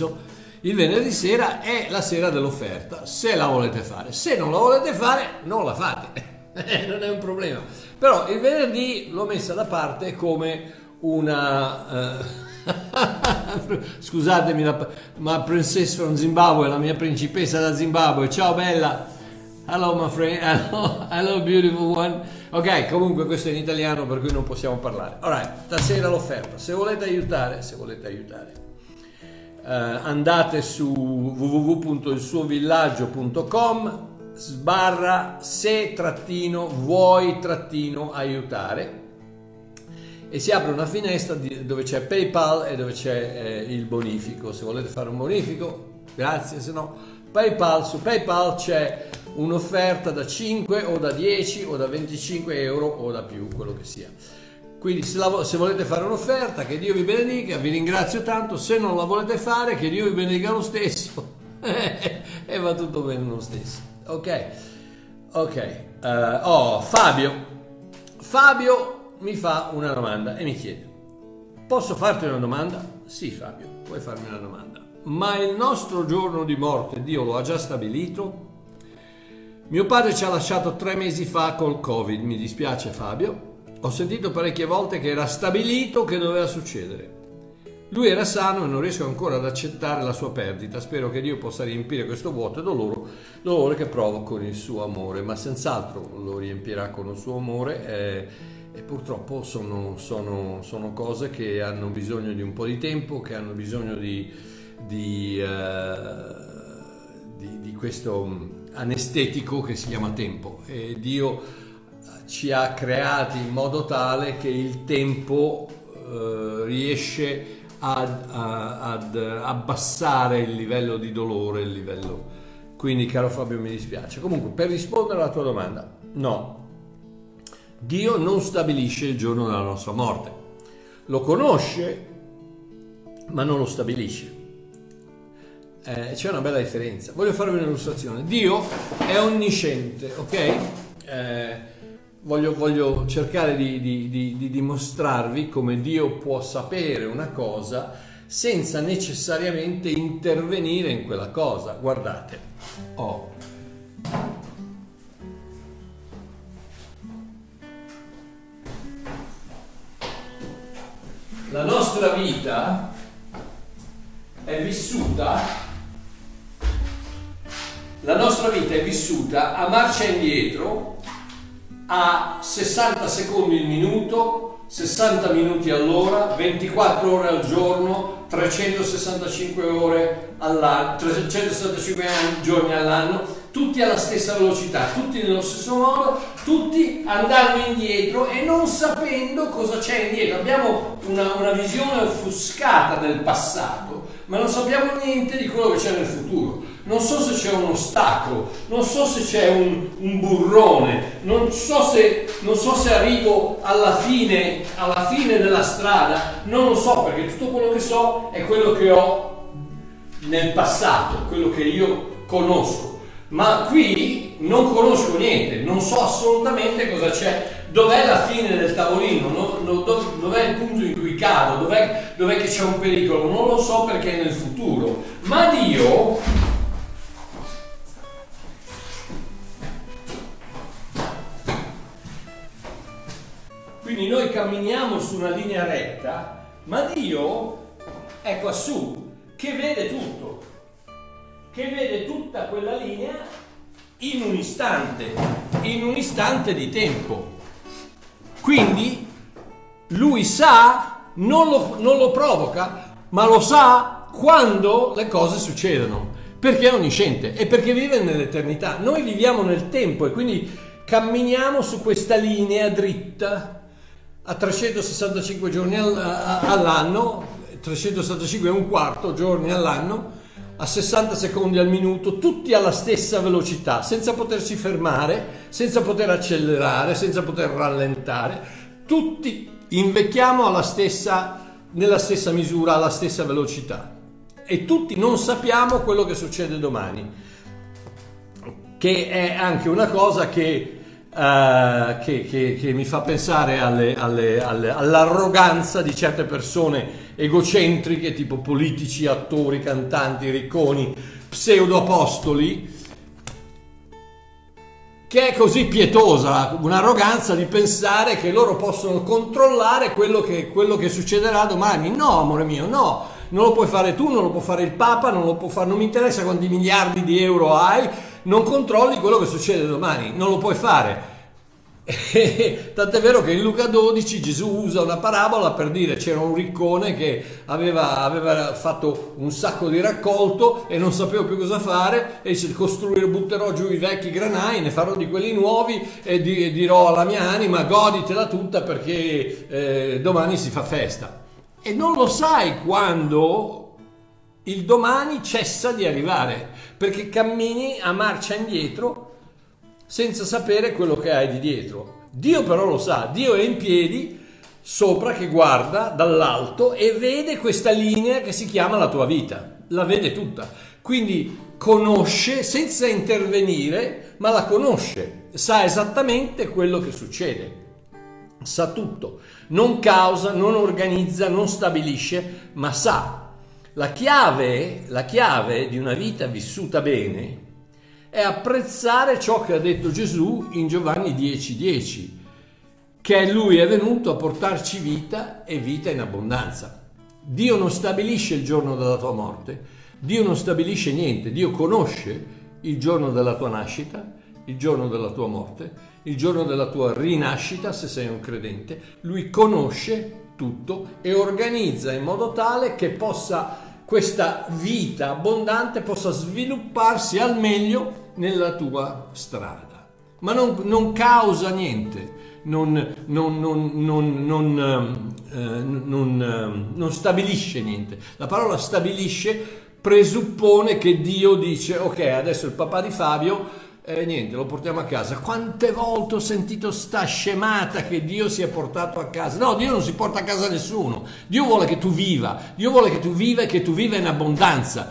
Enzo, il venerdì sera è la sera dell'offerta, se la volete fare. Se non la volete fare, non la fate, non è un problema. Però il venerdì l'ho messa da parte come una... eh, Scusatemi, la, ma Princess from Zimbabwe, la mia principessa da Zimbabwe. Ciao bella. Hello my friend. Hello, hello beautiful one. Ok, comunque questo è in italiano per cui non possiamo parlare. Alright, stasera l'offerta. Se volete aiutare, se volete aiutare, eh, andate su www.ilsuovillaggio.com sbarra se trattino vuoi trattino aiutare e si apre una finestra di, dove c'è PayPal e dove c'è eh, il bonifico. Se volete fare un bonifico, grazie, se no PayPal, su PayPal c'è un'offerta da 5 o da 10 o da 25 euro o da più, quello che sia. Quindi se, la, se volete fare un'offerta, che Dio vi benedica, vi ringrazio tanto, se non la volete fare, che Dio vi benedica lo stesso e va tutto bene lo stesso. Ok, ok. Uh, oh, Fabio. Fabio mi fa una domanda e mi chiede, posso farti una domanda? Sì Fabio, puoi farmi una domanda. Ma il nostro giorno di morte Dio lo ha già stabilito? Mio padre ci ha lasciato tre mesi fa col Covid, mi dispiace Fabio. Ho sentito parecchie volte che era stabilito che doveva succedere. Lui era sano e non riesco ancora ad accettare la sua perdita. Spero che Dio possa riempire questo vuoto e dolore, dolore che provo con il suo amore, ma senz'altro lo riempirà con il suo amore. Eh, e purtroppo sono, sono, sono, cose che hanno bisogno di un po' di tempo, che hanno bisogno di, di, uh, di, di questo anestetico che si chiama tempo e Dio ci ha creati in modo tale che il tempo uh, riesce ad, ad, abbassare il livello di dolore, il livello... Quindi caro Fabio mi dispiace. Comunque per rispondere alla tua domanda, no, Dio non stabilisce il giorno della nostra morte. Lo conosce, ma non lo stabilisce. Eh, c'è una bella differenza. Voglio farvi un'illustrazione. Dio è onnisciente, ok? Eh, voglio, voglio, cercare di, di, di, di dimostrarvi come Dio può sapere una cosa senza necessariamente intervenire in quella cosa. Guardate, oh, la nostra vita è vissuta, la nostra vita è vissuta a marcia indietro, a 60 secondi il minuto, 60 minuti all'ora, 24 ore al giorno, 365 ore all'anno, 365 giorni all'anno, tutti alla stessa velocità, tutti nello stesso modo, tutti andando indietro e non sapendo cosa c'è indietro. Abbiamo una, una visione offuscata del passato, ma non sappiamo niente di quello che c'è nel futuro. Non so se c'è un ostacolo, non so se c'è un, un burrone, non so, se, non so, se, arrivo alla fine, alla fine della strada, non lo so perché tutto quello che so è quello che ho nel passato, quello che io conosco ma qui non conosco niente, non so assolutamente cosa c'è, dov'è la fine del tavolino, no, no, dov'è il punto in cui cado, dov'è, dov'è che c'è un pericolo, non lo so perché è nel futuro, ma Dio Quindi noi camminiamo su una linea retta, ma Dio è quassù, che vede tutto che vede tutta quella linea in un istante, in un istante di tempo. Quindi lui sa, non lo, non lo provoca, ma lo sa quando le cose succedono, perché è onnisciente e perché vive nell'eternità. Noi viviamo nel tempo e quindi camminiamo su questa linea dritta a 365 giorni all'anno, 365 e un quarto giorni all'anno, a 60 secondi al minuto, tutti alla stessa velocità, senza potersi fermare, senza poter accelerare, senza poter rallentare, tutti invecchiamo stessa, nella stessa misura, alla stessa velocità. E tutti non sappiamo quello che succede domani, che è anche una cosa che Uh, che, che, che, mi fa pensare alle, alle, alle, all'arroganza di certe persone egocentriche, tipo politici, attori, cantanti, ricconi, pseudo-apostoli, che è così pietosa, un'arroganza di pensare che loro possono controllare quello che, quello che succederà domani. No, amore mio, no, non lo puoi fare tu, non lo può fare il Papa, non lo può fare, non mi interessa quanti miliardi di euro hai, non controlli quello che succede domani, non lo puoi fare. Tant'è vero che in Luca 12 Gesù usa una parabola per dire c'era un riccone che aveva, aveva, fatto un sacco di raccolto e non sapeva più cosa fare e dice costruire, butterò giù i vecchi granai, ne farò di quelli nuovi e, di, e dirò alla mia anima goditela tutta perché eh, domani si fa festa. E non lo sai quando il domani cessa di arrivare perché cammini a marcia indietro senza sapere quello che hai di dietro. Dio però lo sa, Dio è in piedi sopra che guarda dall'alto e vede questa linea che si chiama la tua vita, la vede tutta. Quindi conosce senza intervenire, ma la conosce, sa esattamente quello che succede. Sa tutto, non causa, non organizza, non stabilisce, ma sa. La chiave, la chiave di una vita vissuta bene è apprezzare ciò che ha detto Gesù in Giovanni 10:10, 10, che lui è venuto a portarci vita e vita in abbondanza. Dio non stabilisce il giorno della tua morte, Dio non stabilisce niente, Dio conosce il giorno della tua nascita, il giorno della tua morte, il giorno della tua rinascita se sei un credente, lui conosce tutto e organizza in modo tale che possa questa vita abbondante possa svilupparsi al meglio nella tua strada. Ma non, non causa niente, non, non, non, eh, non stabilisce niente. La parola stabilisce presuppone che Dio dice ok adesso il papà di Fabio e niente, lo portiamo a casa. Quante volte ho sentito sta scemata che Dio si è portato a casa? No, Dio non si porta a casa nessuno. Dio vuole che tu viva. Dio vuole che tu viva e che tu viva in abbondanza.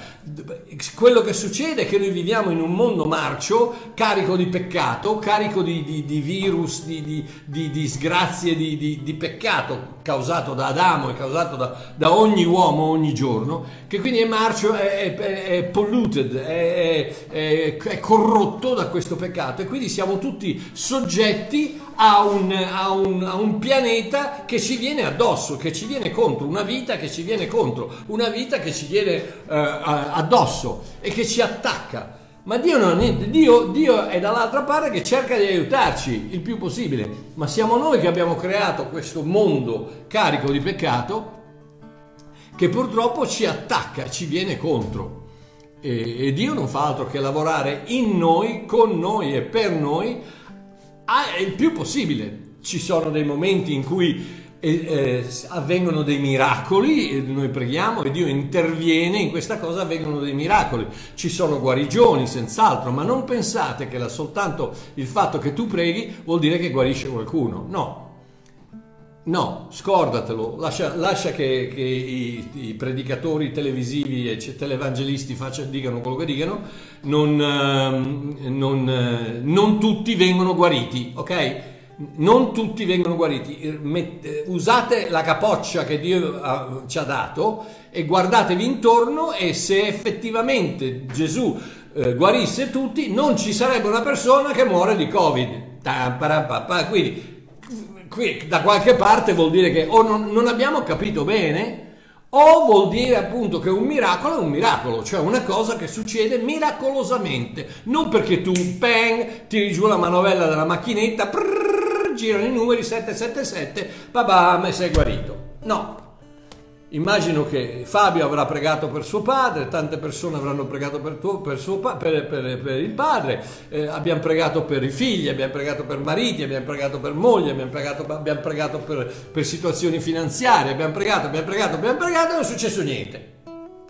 Quello che succede è che noi viviamo in un mondo marcio, carico di peccato, carico di, di, di virus, di, di disgrazie, di, peccato causato da Adamo e causato da, da, ogni uomo ogni giorno, che quindi è marcio, è, è, è polluted, è, è corrotto da questo peccato e quindi siamo tutti soggetti a un, a, un, a un, pianeta che ci viene addosso, che ci viene contro, una vita che ci viene contro, una vita che ci viene uh, addosso e che ci attacca. Ma Dio non ha niente, Dio, Dio è dall'altra parte che cerca di aiutarci il più possibile, ma siamo noi che abbiamo creato questo mondo carico di peccato che purtroppo ci attacca, ci viene contro. E, e Dio non fa altro che lavorare in noi, con noi e per noi il più possibile. Ci sono dei momenti in cui eh, avvengono dei miracoli, noi preghiamo e Dio interviene in questa cosa, avvengono dei miracoli. Ci sono guarigioni, senz'altro, ma non pensate che soltanto il fatto che tu preghi vuol dire che guarisce qualcuno. No, No, scordatelo, lascia, lascia che, che i, i, predicatori televisivi e televangelisti faccia, dicano quello che dicano, non, ehm, non, eh, non, tutti vengono guariti, ok? Non tutti vengono guariti. usate la capoccia che Dio ci ha dato e guardatevi intorno e se effettivamente Gesù eh, guarisse tutti, non ci sarebbe una persona che muore di Covid. Quindi qui da qualche parte vuol dire che o non, abbiamo capito bene o vuol dire appunto che un miracolo è un miracolo, cioè una cosa che succede miracolosamente, non perché tu, bang, tiri giù la manovella della macchinetta, prrr, girano i numeri 777, babam e sei guarito. No, Immagino che Fabio avrà pregato per suo padre, tante persone avranno pregato per, tuo, per, suo, per, per il padre, eh, abbiamo pregato per i figli, abbiamo pregato per mariti, abbiamo pregato per mogli, abbiamo pregato, abbiamo pregato per, situazioni finanziarie, abbiamo pregato, abbiamo pregato, abbiamo pregato e non è successo niente.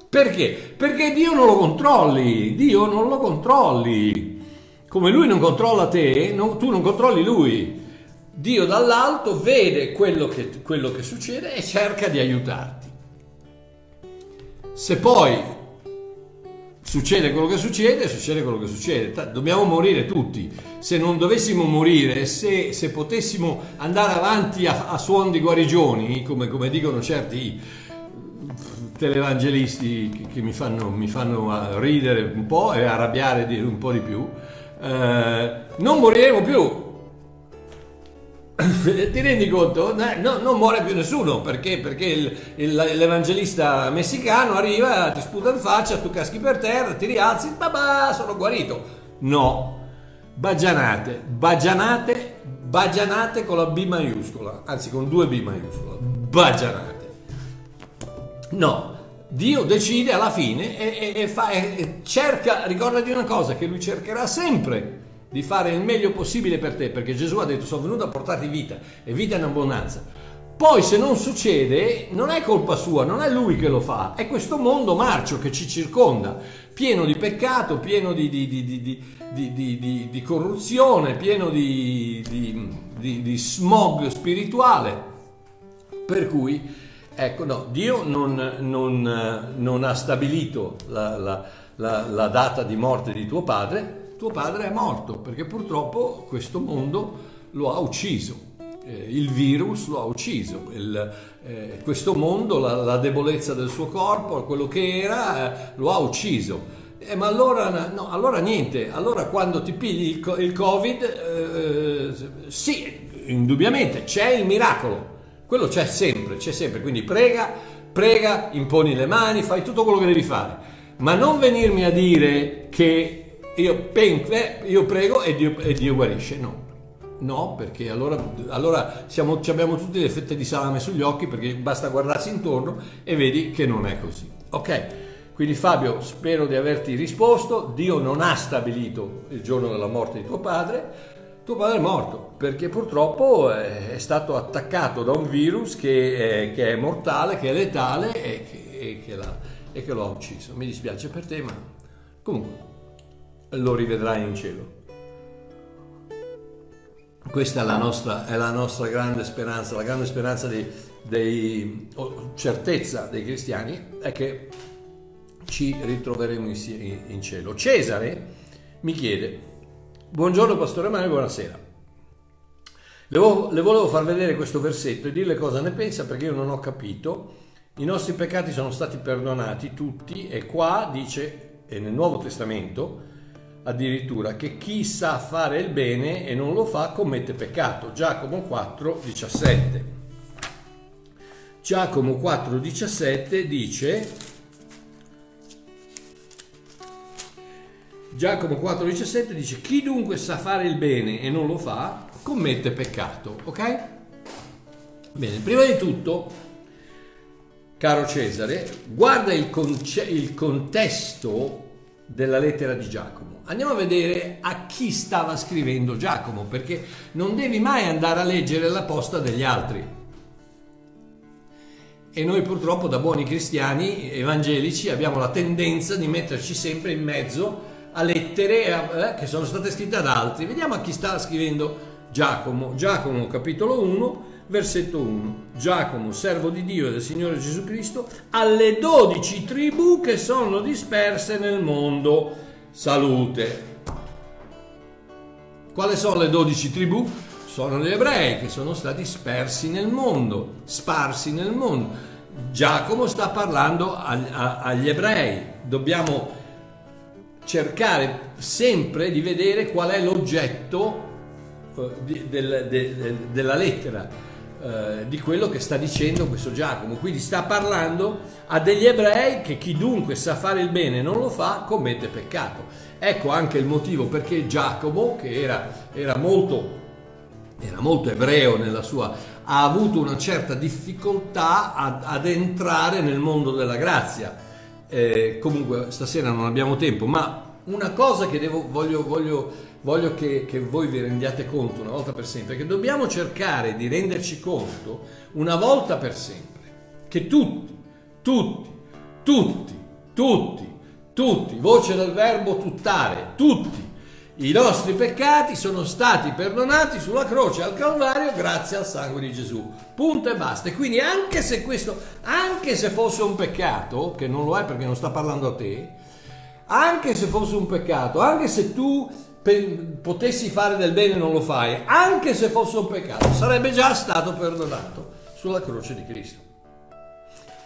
Perché? Perché Dio non lo controlli, Dio non lo controlli. Come lui non controlla te, non, tu non controlli lui. Dio dall'alto vede quello che, quello che succede e cerca di aiutarti. Se poi succede quello che succede, succede quello che succede. Dobbiamo morire tutti. se non dovessimo morire, se, se potessimo andare avanti a, a suon di guarigioni, come, come dicono certi televangelisti che, che mi, fanno, mi, fanno, ridere un po' e arrabbiare un po' di più, eh, non moriremo più. Ti rendi conto? No, non muore più nessuno perché, perché il, il, l'evangelista messicano arriva, ti sputa in faccia, tu caschi per terra, ti rialzi, babà, sono guarito. No, bagianate, bagianate, bagianate con la B maiuscola, anzi con due B maiuscola, bagianate. No, Dio decide alla fine e, e, e, fa, e cerca, ricordati una cosa, che lui cercherà sempre di fare il meglio possibile per te, perché Gesù ha detto sono venuto a portarti vita e vita in abbondanza. Poi se non succede, non è colpa sua, non è lui che lo fa, è questo mondo marcio che ci circonda, pieno di peccato, pieno di, di, di, di corruzione, pieno di smog spirituale. Per cui Ecco, no, Dio non, non, non ha stabilito la, la, la, la, data di morte di tuo padre, tuo padre è morto perché purtroppo questo mondo lo ha ucciso. Eh, il virus lo ha ucciso, il, eh, questo mondo, la, debolezza del suo corpo, quello che era, eh, lo ha ucciso. Eh, ma allora, no, allora niente, allora quando ti pigli il, il Covid, eh, sì, indubbiamente c'è il miracolo, quello c'è sempre, c'è sempre, quindi prega, prega, imponi le mani, fai tutto quello che devi fare, ma non venirmi a dire che io, penco, eh, io prego e Dio, e Dio, guarisce, no. No, perché allora, allora siamo, abbiamo tutti le fette di salame sugli occhi perché basta guardarsi intorno e vedi che non è così. Ok? Quindi Fabio, spero di averti risposto. Dio non ha stabilito il giorno della morte di tuo padre, tuo padre è morto perché purtroppo è stato attaccato da un virus che è, che è mortale, che è letale e che, e, che e che, lo ha ucciso. Mi dispiace per te, ma comunque lo rivedrai in cielo. Questa è la nostra, è la nostra grande speranza, la grande speranza di, dei, oh, certezza dei cristiani è che ci ritroveremo in, in cielo. Cesare mi chiede Buongiorno Pastore Mario, buonasera. Le, vo- le, volevo far vedere questo versetto e dirle cosa ne pensa perché io non ho capito. I nostri peccati sono stati perdonati tutti e qua dice, e nel Nuovo Testamento addirittura, che chi sa fare il bene e non lo fa commette peccato. Giacomo 4, 17. Giacomo 4, 17 dice Giacomo 4,17 dice chi dunque sa fare il bene e non lo fa commette peccato, ok? Bene, prima di tutto, caro Cesare, guarda il, conce- il contesto della lettera di Giacomo. Andiamo a vedere a chi stava scrivendo Giacomo, perché non devi mai andare a leggere la posta degli altri. E noi purtroppo da buoni cristiani evangelici abbiamo la tendenza di metterci sempre in mezzo a lettere eh, che sono state scritte ad altri. Vediamo a chi sta scrivendo Giacomo. Giacomo capitolo 1, versetto 1. Giacomo, servo di Dio e del Signore Gesù Cristo, alle dodici tribù che sono disperse nel mondo. Salute. Quali sono le dodici tribù? Sono gli ebrei che sono stati spersi nel mondo, sparsi nel mondo. Giacomo sta parlando agli ebrei. Dobbiamo cercare sempre di vedere qual è l'oggetto eh, della lettera, eh, di quello che sta dicendo questo Giacomo. Quindi sta parlando a degli ebrei che chi dunque sa fare il bene e non lo fa commette peccato. Ecco anche il motivo perché Giacomo, che era, era, molto, era molto ebreo nella sua, ha avuto una certa difficoltà ad, ad entrare nel mondo della grazia eh, comunque stasera non abbiamo tempo, ma una cosa che devo, voglio, voglio, voglio che, che, voi vi rendiate conto una volta per sempre, che dobbiamo cercare di renderci conto una volta per sempre, che tutti, tutti, tutti, tutti, tutti, voce del verbo tuttare, tutti, i nostri peccati sono stati perdonati sulla croce al Calvario grazie al sangue di Gesù. Punto e basta. E quindi anche se questo, anche se fosse un peccato, che non lo è perché non sta parlando a te, anche se fosse un peccato, anche se tu potessi fare del bene non lo fai, anche se fosse un peccato, sarebbe già stato perdonato sulla croce di Cristo.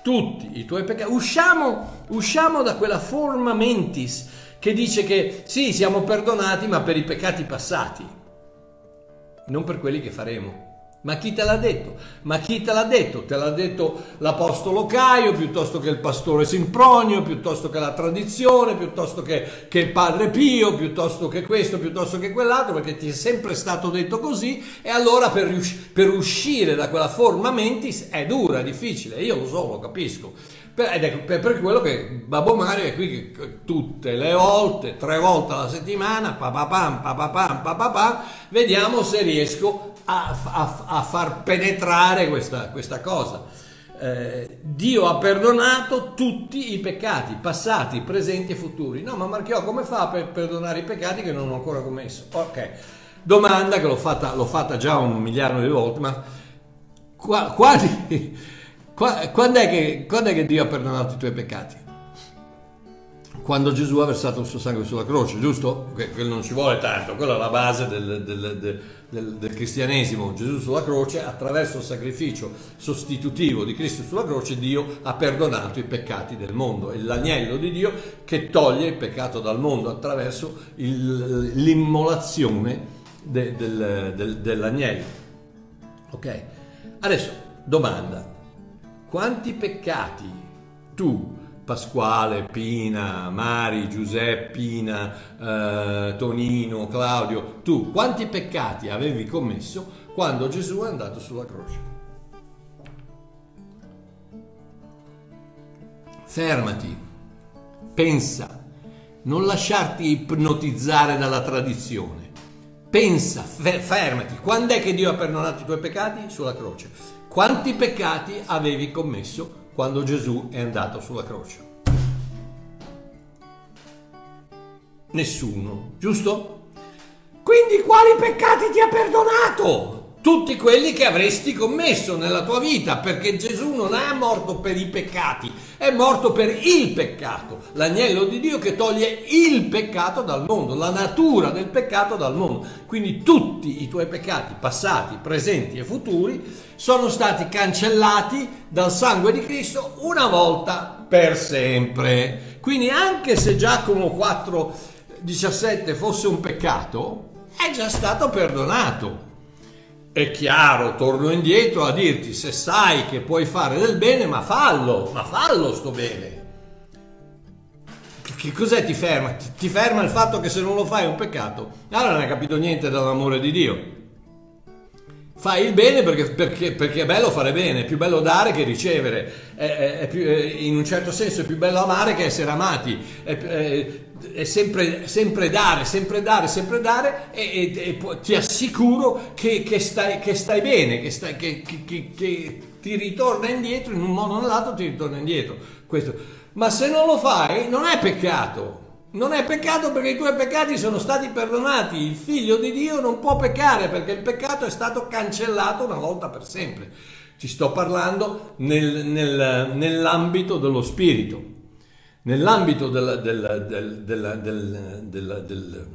Tutti i tuoi peccati. Usciamo, usciamo da quella forma mentis che dice che sì, siamo perdonati, ma per i peccati passati, non per quelli che faremo. Ma chi te l'ha detto? Ma chi te l'ha detto? Te l'ha detto l'Apostolo Caio, piuttosto che il pastore Simpronio, piuttosto che la tradizione, piuttosto che, che, il Padre Pio, piuttosto che questo, piuttosto che quell'altro, perché ti è sempre stato detto così e allora per, rius- per uscire da quella forma mentis è dura, è difficile, io lo so, lo capisco. ed è per, per quello che Babbo Mario è qui tutte le volte, tre volte alla settimana, papapam, papapam, papapam, vediamo se riesco a, a, a far penetrare questa, questa cosa. Eh, Dio ha perdonato tutti i peccati, passati, presenti e futuri. No, ma Marchiò come fa per perdonare i peccati che non ho ancora commesso? Ok, domanda che l'ho fatta, l'ho fatta già un miliardo di volte, ma qua, quali, qua, quando, è che, quando è che Dio ha perdonato i tuoi peccati? quando Gesù ha versato il suo sangue sulla croce, giusto? Quello non ci vuole tanto, quella è la base del, del, del, del, del cristianesimo. Gesù sulla croce, attraverso il sacrificio sostitutivo di Cristo sulla croce, Dio ha perdonato i peccati del mondo. È l'agnello di Dio che toglie il peccato dal mondo attraverso il, l'immolazione de, dell'agnello. Ok? Adesso, domanda. Quanti peccati tu Pasquale, Pina, Mari, Giuseppina, eh, Tonino, Claudio, tu quanti peccati avevi commesso quando Gesù è andato sulla croce? Fermati, pensa, non lasciarti ipnotizzare dalla tradizione. Pensa, fermati, quando è che Dio ha perdonato i tuoi peccati? Sulla croce. Quanti peccati avevi commesso quando Gesù è andato sulla croce? Nessuno, giusto? Quindi quali peccati ti ha perdonato? Tutti quelli che avresti commesso nella tua vita, perché Gesù non è morto per i peccati, è morto per il peccato, l'agnello di Dio che toglie il peccato dal mondo, la natura del peccato dal mondo. Quindi tutti i tuoi peccati passati, presenti e futuri sono stati cancellati dal sangue di Cristo una volta per sempre. Quindi anche se Giacomo 4:17 fosse un peccato, è già stato perdonato. È chiaro, torno indietro a dirti, se sai che puoi fare del bene, ma fallo, ma fallo sto bene. Che cos'è ti ferma? Ti ferma il fatto che se non lo fai è un peccato? Allora non hai capito niente dall'amore di Dio. Fai il bene perché, perché, perché, è bello fare bene, è più bello dare che ricevere, è, è, è più, in un certo senso è più bello amare che essere amati, è, sempre, sempre, dare, sempre dare, sempre dare e, e, e ti assicuro che, che, stai, che stai, bene, che, stai, che, ti ritorna indietro, in un modo o nell'altro ti ritorna indietro. Questo. Ma se non lo fai non è peccato, non è peccato perché i tuoi peccati sono stati perdonati. Il figlio di Dio non può peccare perché il peccato è stato cancellato una volta per sempre. Ci sto parlando nel, nel, nell'ambito dello spirito, nell'ambito del, del, del,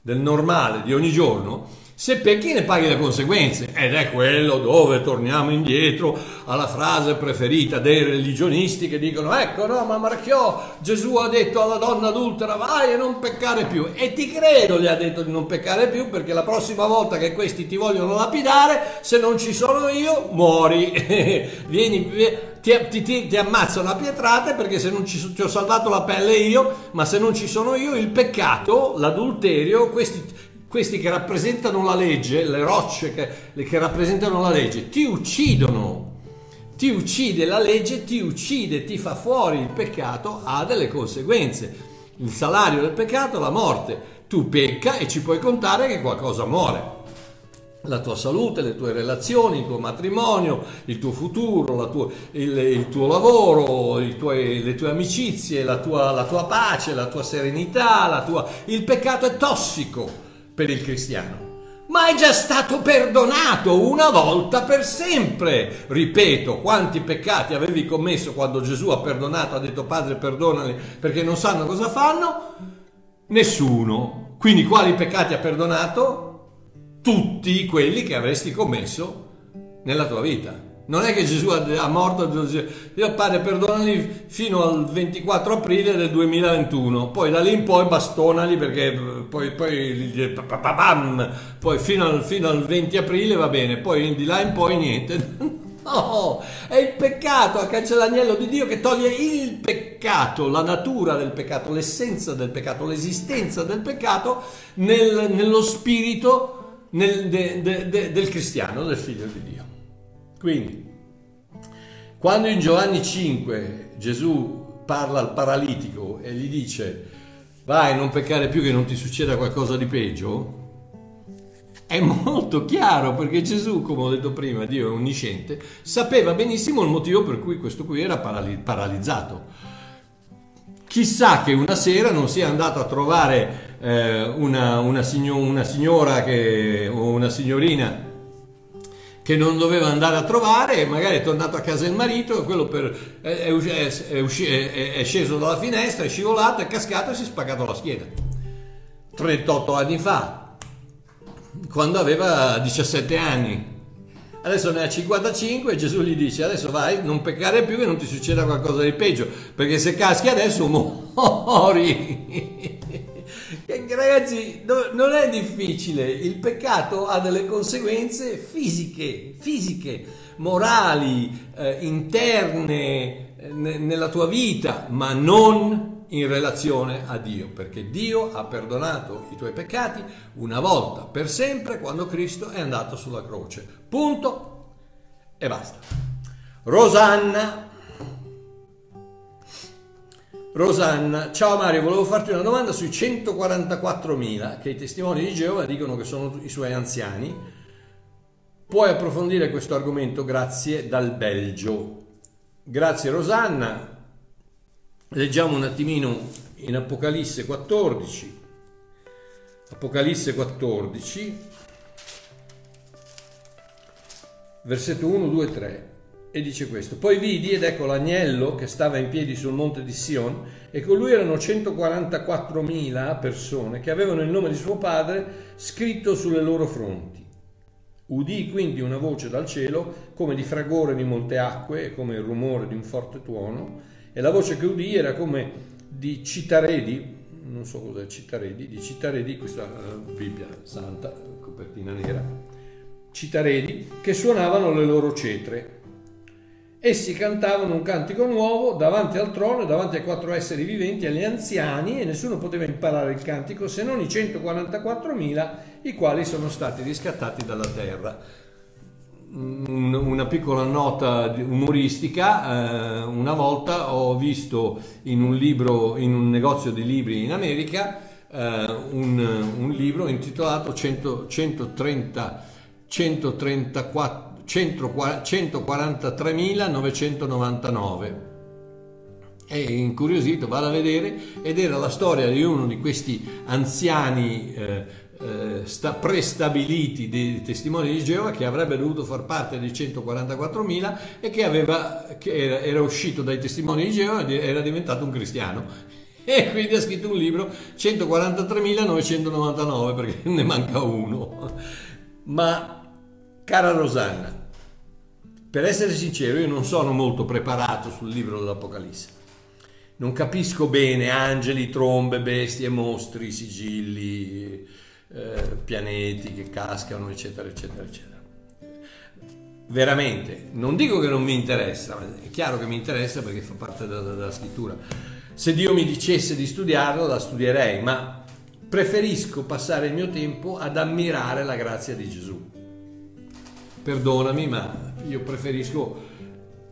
del normale di ogni giorno se pecchi ne paghi le conseguenze? Ed è quello dove torniamo indietro alla frase preferita dei religionisti che dicono ecco no ma Marchiò Gesù ha detto alla donna adultera vai e non peccare più. E ti credo gli ha detto di non peccare più perché la prossima volta che questi ti vogliono lapidare se non ci sono io muori. Vieni ti, ti, ti, ammazzano a pietrate perché se non ci, ti ho salvato la pelle io ma se non ci sono io il peccato l'adulterio questi questi che rappresentano la legge, le rocce che, che rappresentano la legge, ti uccidono. Ti uccide la legge, ti uccide, ti fa fuori il peccato, ha delle conseguenze. Il salario del peccato la morte. Tu pecca e ci puoi contare che qualcosa muore la tua salute, le tue relazioni, il tuo matrimonio, il tuo futuro, tua, il, il, tuo lavoro, tuoi, le tue amicizie, la tua, la tua, pace, la tua serenità, la tua... il peccato è tossico per il cristiano, ma è già stato perdonato una volta per sempre. Ripeto, quanti peccati avevi commesso quando Gesù ha perdonato, ha detto Padre perdonali perché non sanno cosa fanno? Nessuno. Quindi quali peccati ha perdonato? Tutti quelli che avresti commesso nella tua vita. Non è che Gesù ha morto io padre perdonali fino al 24 aprile del 2021, poi da lì in poi bastonali perché poi, poi, poi fino, al, fino al 20 aprile va bene, poi di là in poi niente. No, è il peccato a caccia l'agnello di Dio che toglie il peccato, la natura del peccato, l'essenza del peccato, l'esistenza del peccato nel, nello spirito nel, de, de, de, del cristiano, del figlio di Dio. Quindi, quando in Giovanni 5 Gesù parla al paralitico e gli dice vai non peccare più che non ti succeda qualcosa di peggio, è molto chiaro perché Gesù, come ho detto prima, Dio è onnisciente, sapeva benissimo il motivo per cui questo qui era paralizzato. Chissà che una sera non sia andato a trovare eh, una, una, signor, una signora o una signorina che non doveva andare a trovare, magari è tornato a casa il marito quello per, è, è, è, è, sceso dalla finestra, è scivolato, è cascato e si è spaccato la schiena. 38 anni fa, quando aveva 17 anni. Adesso ne ha 55 e Gesù gli dice adesso vai, non peccare più che non ti succeda qualcosa di peggio, perché se caschi adesso muori. Ragazzi, non è difficile, il peccato ha delle conseguenze fisiche, fisiche, morali, eh, interne eh, nella tua vita, ma non in relazione a Dio, perché Dio ha perdonato i tuoi peccati una volta per sempre quando Cristo è andato sulla croce. Punto e basta. Rosanna Rosanna, ciao Mario, volevo farti una domanda sui 144.000 che i testimoni di Geova dicono che sono i suoi anziani. Puoi approfondire questo argomento? Grazie dal Belgio. Grazie Rosanna. Leggiamo un attimino in Apocalisse 14. Apocalisse 14, versetto 1, 2, 3 e dice questo. Poi vidi ed ecco l'agnello che stava in piedi sul monte di Sion e con lui erano 144.000 persone che avevano il nome di suo padre scritto sulle loro fronti. Udì quindi una voce dal cielo come di fragore di molte acque e come il rumore di un forte tuono e la voce che udì era come di citaredi, non so cos'è citaredi, di citaredi, questa uh, Bibbia santa, copertina nera, citaredi che suonavano le loro cetre Essi cantavano un cantico nuovo davanti al trono, davanti ai quattro esseri viventi, agli anziani, e nessuno poteva imparare il cantico se non i 144.000, i quali sono stati riscattati dalla terra. Una piccola nota umoristica, eh, una volta ho visto in un libro, in un negozio di libri in America, eh, un, libro intitolato 100, 130, 134 143.999 è incuriosito, vado a vedere ed era la storia di uno di questi anziani eh, eh, sta, prestabiliti dei testimoni di Geova che avrebbe dovuto far parte dei 144.000 e che, aveva, che era, era, uscito dai testimoni di Geova ed era diventato un cristiano. E quindi ha scritto un libro 143.999 perché ne manca uno. Ma Cara Rosanna, per essere sincero, io non sono molto preparato sul libro dell'Apocalisse. Non capisco bene angeli, trombe, bestie, mostri, sigilli, eh, pianeti che cascano, eccetera, eccetera, eccetera. Veramente, non dico che non mi interessa, ma è chiaro che mi interessa perché fa parte della, della scrittura. Se Dio mi dicesse di studiarlo, la studierei, ma preferisco passare il mio tempo ad ammirare la grazia di Gesù perdonami, ma io preferisco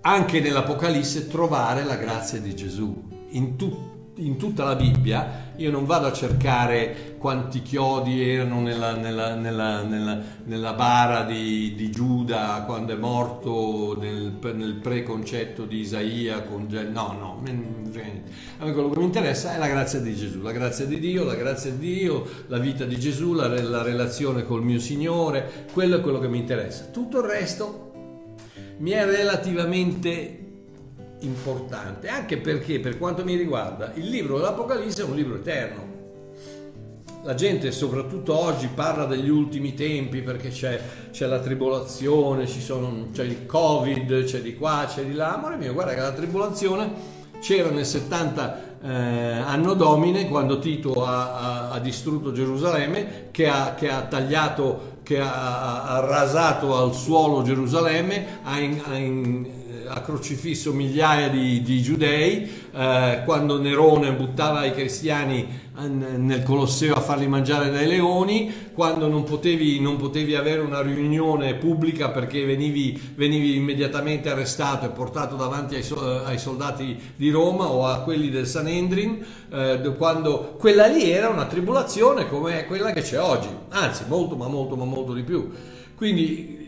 anche nell'Apocalisse trovare la grazia di Gesù in tutto in tutta la Bibbia, io non vado a cercare quanti chiodi erano nella, nella, nella, nella bara di, di, Giuda quando è morto nel, nel preconcetto di Isaia. Con, no, no, a me quello che mi interessa è la grazia di Gesù, la grazia di Dio, la grazia di Dio, la vita di Gesù, la, la relazione col mio Signore, quello è quello che mi interessa. Tutto il resto mi è relativamente importante, anche perché per quanto mi riguarda il libro dell'Apocalisse è un libro eterno. la gente soprattutto oggi parla degli ultimi tempi perché c'è, c'è la tribolazione, sono, c'è il covid, c'è di qua, c'è di là. Amore mio, guarda che la tribolazione c'era nel 70 eh, anno domine quando Tito ha, ha, ha distrutto Gerusalemme, che ha, che ha tagliato, che ha, rasato al suolo Gerusalemme, ha, in, in, ha crocifisso migliaia di, di giudei, eh, quando Nerone buttava i cristiani nel Colosseo a farli mangiare dai leoni, quando non potevi, non potevi avere una riunione pubblica perché venivi, venivi, immediatamente arrestato e portato davanti ai, ai, soldati di Roma o a quelli del Sanhedrin, eh, quando quella lì era una tribolazione come quella che c'è oggi, anzi molto ma molto ma molto di più. Quindi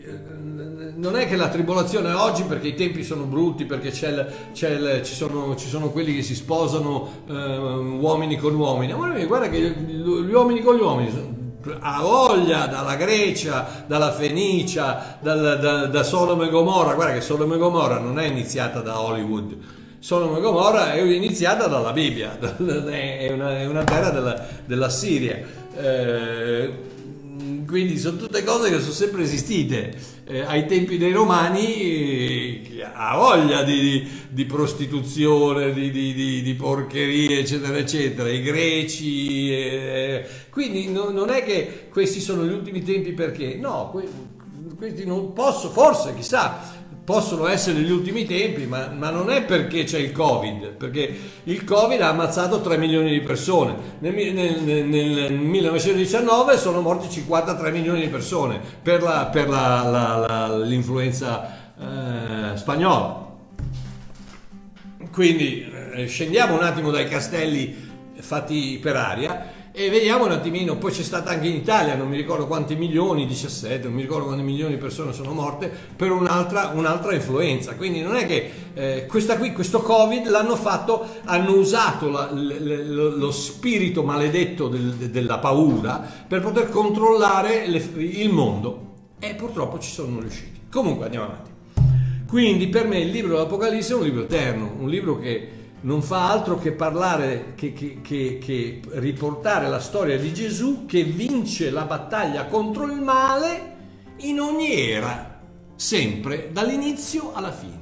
non è che la tribolazione oggi perché i tempi sono brutti, perché c'è il, c'è il, ci, sono, ci, sono, quelli che si sposano eh, uomini con uomini. Ma guarda che gli uomini con gli uomini a voglia dalla Grecia, dalla Fenicia, dal, da, da Sodoma e Gomorra. Guarda che Sodoma e Gomorra non è iniziata da Hollywood. Sodoma e Gomorra è iniziata dalla Bibbia, è una, è una terra della, della Siria. Eh, quindi sono tutte cose che sono sempre esistite. Eh, ai tempi dei romani eh, ha voglia di, di, di prostituzione, di, di, porcherie, eccetera, eccetera. I greci. Eh, quindi no, non è che questi sono gli ultimi tempi perché, no, que, questi non posso, forse, chissà, possono essere gli ultimi tempi, ma, ma, non è perché c'è il Covid, perché il Covid ha ammazzato 3 milioni di persone. Nel, nel, nel 1919 sono morti 53 milioni di persone per, la, per la, la, l'influenza eh, spagnola. Quindi eh, scendiamo un attimo dai castelli fatti per aria e vediamo un attimino, poi c'è stata anche in Italia, non mi ricordo quanti milioni, 17, non mi ricordo quanti milioni di persone sono morte per un'altra, un'altra influenza. Quindi non è che eh, qui, questo Covid l'hanno fatto, hanno usato la, lo, lo, spirito maledetto del, della paura per poter controllare le, il mondo e purtroppo ci sono riusciti. Comunque andiamo avanti. Quindi per me il libro dell'Apocalisse è un libro eterno, un libro che non fa altro che parlare, che, che, che, che, riportare la storia di Gesù che vince la battaglia contro il male in ogni era, sempre dall'inizio alla fine.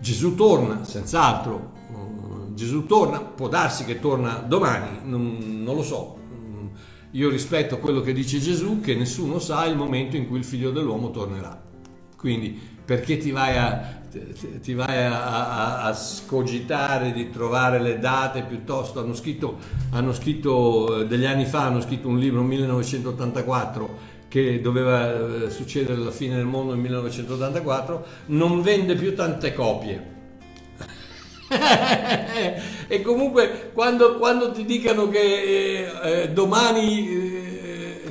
Gesù torna, senz'altro, uh, Gesù torna, può darsi che torna domani, non, non lo so. Mm, io rispetto quello che dice Gesù, che nessuno sa il momento in cui il figlio dell'uomo tornerà. Quindi perché ti vai a, ti vai a, a, a, scogitare di trovare le date piuttosto? Hanno scritto, hanno scritto eh, degli anni fa hanno scritto un libro 1984 che doveva eh, succedere alla fine del mondo nel 1984 non vende più tante copie. E comunque quando, quando, ti dicano che eh, eh domani eh,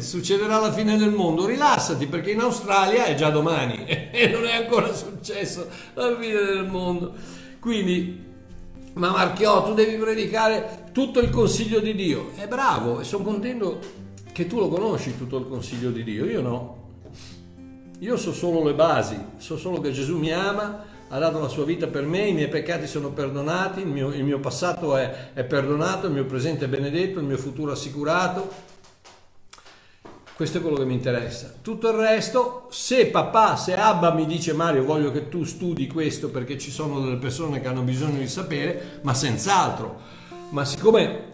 succederà la fine del mondo, rilassati perché in Australia è già domani e non è ancora successo la fine del mondo. Quindi, ma Marchiò, tu devi predicare tutto il consiglio di Dio. È bravo e sono contento che tu lo conosci tutto il consiglio di Dio, io no. Io so solo le basi, so solo che Gesù mi ama, ha dato la sua vita per me, i miei peccati sono perdonati, il mio, il mio passato è, è perdonato, il mio presente è benedetto, il mio futuro assicurato questo è quello che mi interessa. Tutto il resto, se papà, se Abba mi dice Mario voglio che tu studi questo perché ci sono delle persone che hanno bisogno di sapere, ma senz'altro. Ma siccome,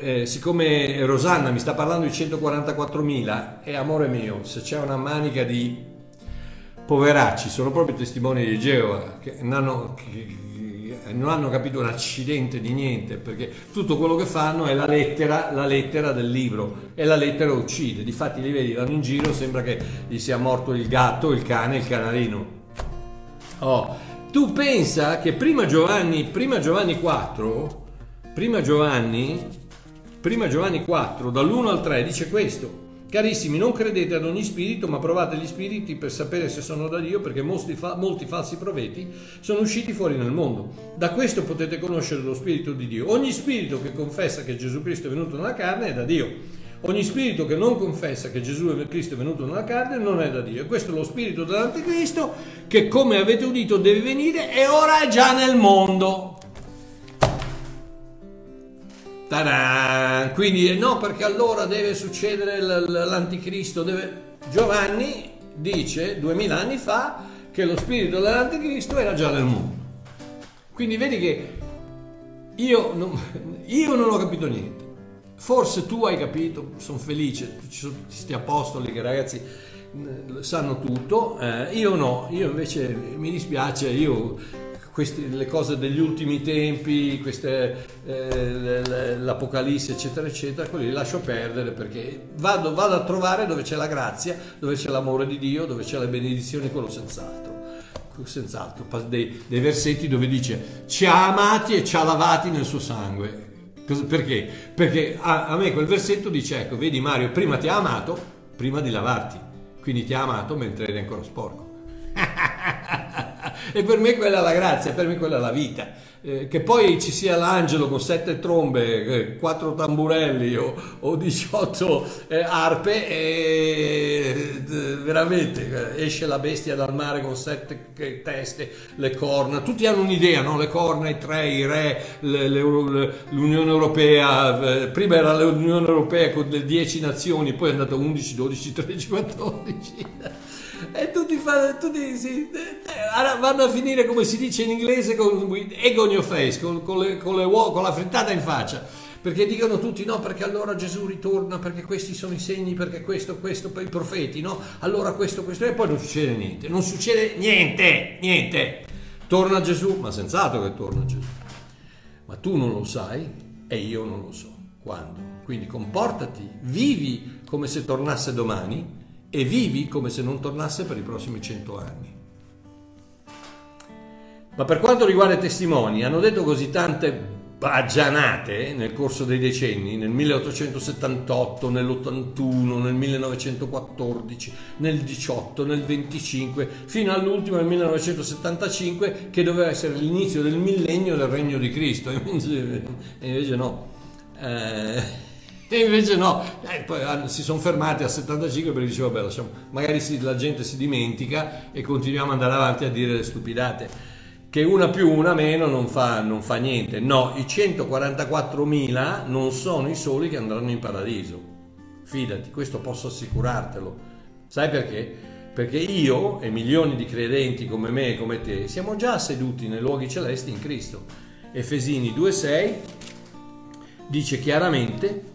eh, siccome Rosanna mi sta parlando di 144.000, è amore mio, se c'è una manica di poveracci, sono proprio testimoni di Geova, che, hanno, che, non hanno capito un accidente di niente, perché tutto quello che fanno è la lettera, la lettera del libro e la lettera uccide. Difatti li vedi, vanno in giro, sembra che gli sia morto il gatto, il cane, il canarino. Oh, tu pensa che prima Giovanni, prima Giovanni 4, prima Giovanni, prima Giovanni 4, dall'1 al 3 dice questo. Carissimi, non credete ad ogni spirito, ma provate gli spiriti per sapere se sono da Dio, perché molti, fa- molti, falsi profeti sono usciti fuori nel mondo. Da questo potete conoscere lo spirito di Dio. Ogni spirito che confessa che Gesù Cristo è venuto nella carne è da Dio. Ogni spirito che non confessa che Gesù Cristo è venuto nella carne non è da Dio. E questo è lo spirito dell'anticristo che, come avete udito, deve venire e ora è già nel mondo. Ta-da! Quindi no, perché allora deve succedere l'anticristo. Deve... Giovanni dice duemila anni fa che lo spirito dell'anticristo era già nel mondo. Quindi vedi che io non, io non ho capito niente. Forse tu hai capito, sono felice, ci sono questi apostoli che ragazzi sanno tutto, eh, io no, io invece mi dispiace, io queste, le cose degli ultimi tempi, queste, eh, l'Apocalisse, eccetera, eccetera, quelli li lascio perdere perché vado, vado, a trovare dove c'è la grazia, dove c'è l'amore di Dio, dove c'è la benedizione, quello senz'altro. Senz'altro, dei, dei versetti dove dice ci ha amati e ci ha lavati nel suo sangue. Perché? Perché a, a me quel versetto dice: Ecco, vedi Mario, prima ti ha amato, prima di lavarti, quindi ti ha amato mentre eri ancora sporco. e per me quella è la grazia, per me quella è la vita. Eh, che poi ci sia l'angelo con sette trombe, eh, quattro tamburelli o, o 18 eh, arpe, e veramente eh, esce la bestia dal mare con sette teste, le corna, tutti hanno un'idea, no? le corna, i tre, i re, le, le, l'Unione Europea, eh, prima era l'Unione Europea con le 10 nazioni, poi è andato 11, 12, 13, 14 e tutti, fanno, tutti sì, eh, vanno a finire come si dice in inglese con egg on your face, con, con, le, con, le, con la frittata in faccia. Perché dicono tutti no perché allora Gesù ritorna perché questi sono i segni perché questo questo per i profeti no? Allora questo questo e poi non succede niente non succede niente niente. Torna Gesù ma senz'altro che torna Gesù. Ma tu non lo sai e io non lo so. Quando? Quindi comportati vivi come se tornasse domani e vivi come se non tornasse per i prossimi cento anni. Ma per quanto riguarda i testimoni, hanno detto così tante bagianate nel corso dei decenni, nel 1878, nell'81, nel 1914, nel 18, nel 25, fino all'ultimo nel 1975 che doveva essere l'inizio del millennio del regno di Cristo, e invece, no. Eh, e invece no, eh, poi si sono fermati a 75 perché dicevo, vabbè, lasciamo, magari si, la gente si dimentica e continuiamo ad andare avanti a dire le stupidate. Che una più, una meno non fa, non fa niente. No, i 144.000 non sono i soli che andranno in paradiso. Fidati, questo posso assicurartelo. Sai perché? Perché io e milioni di credenti come me e come te siamo già seduti nei luoghi celesti in Cristo. Efesini 2,6 dice chiaramente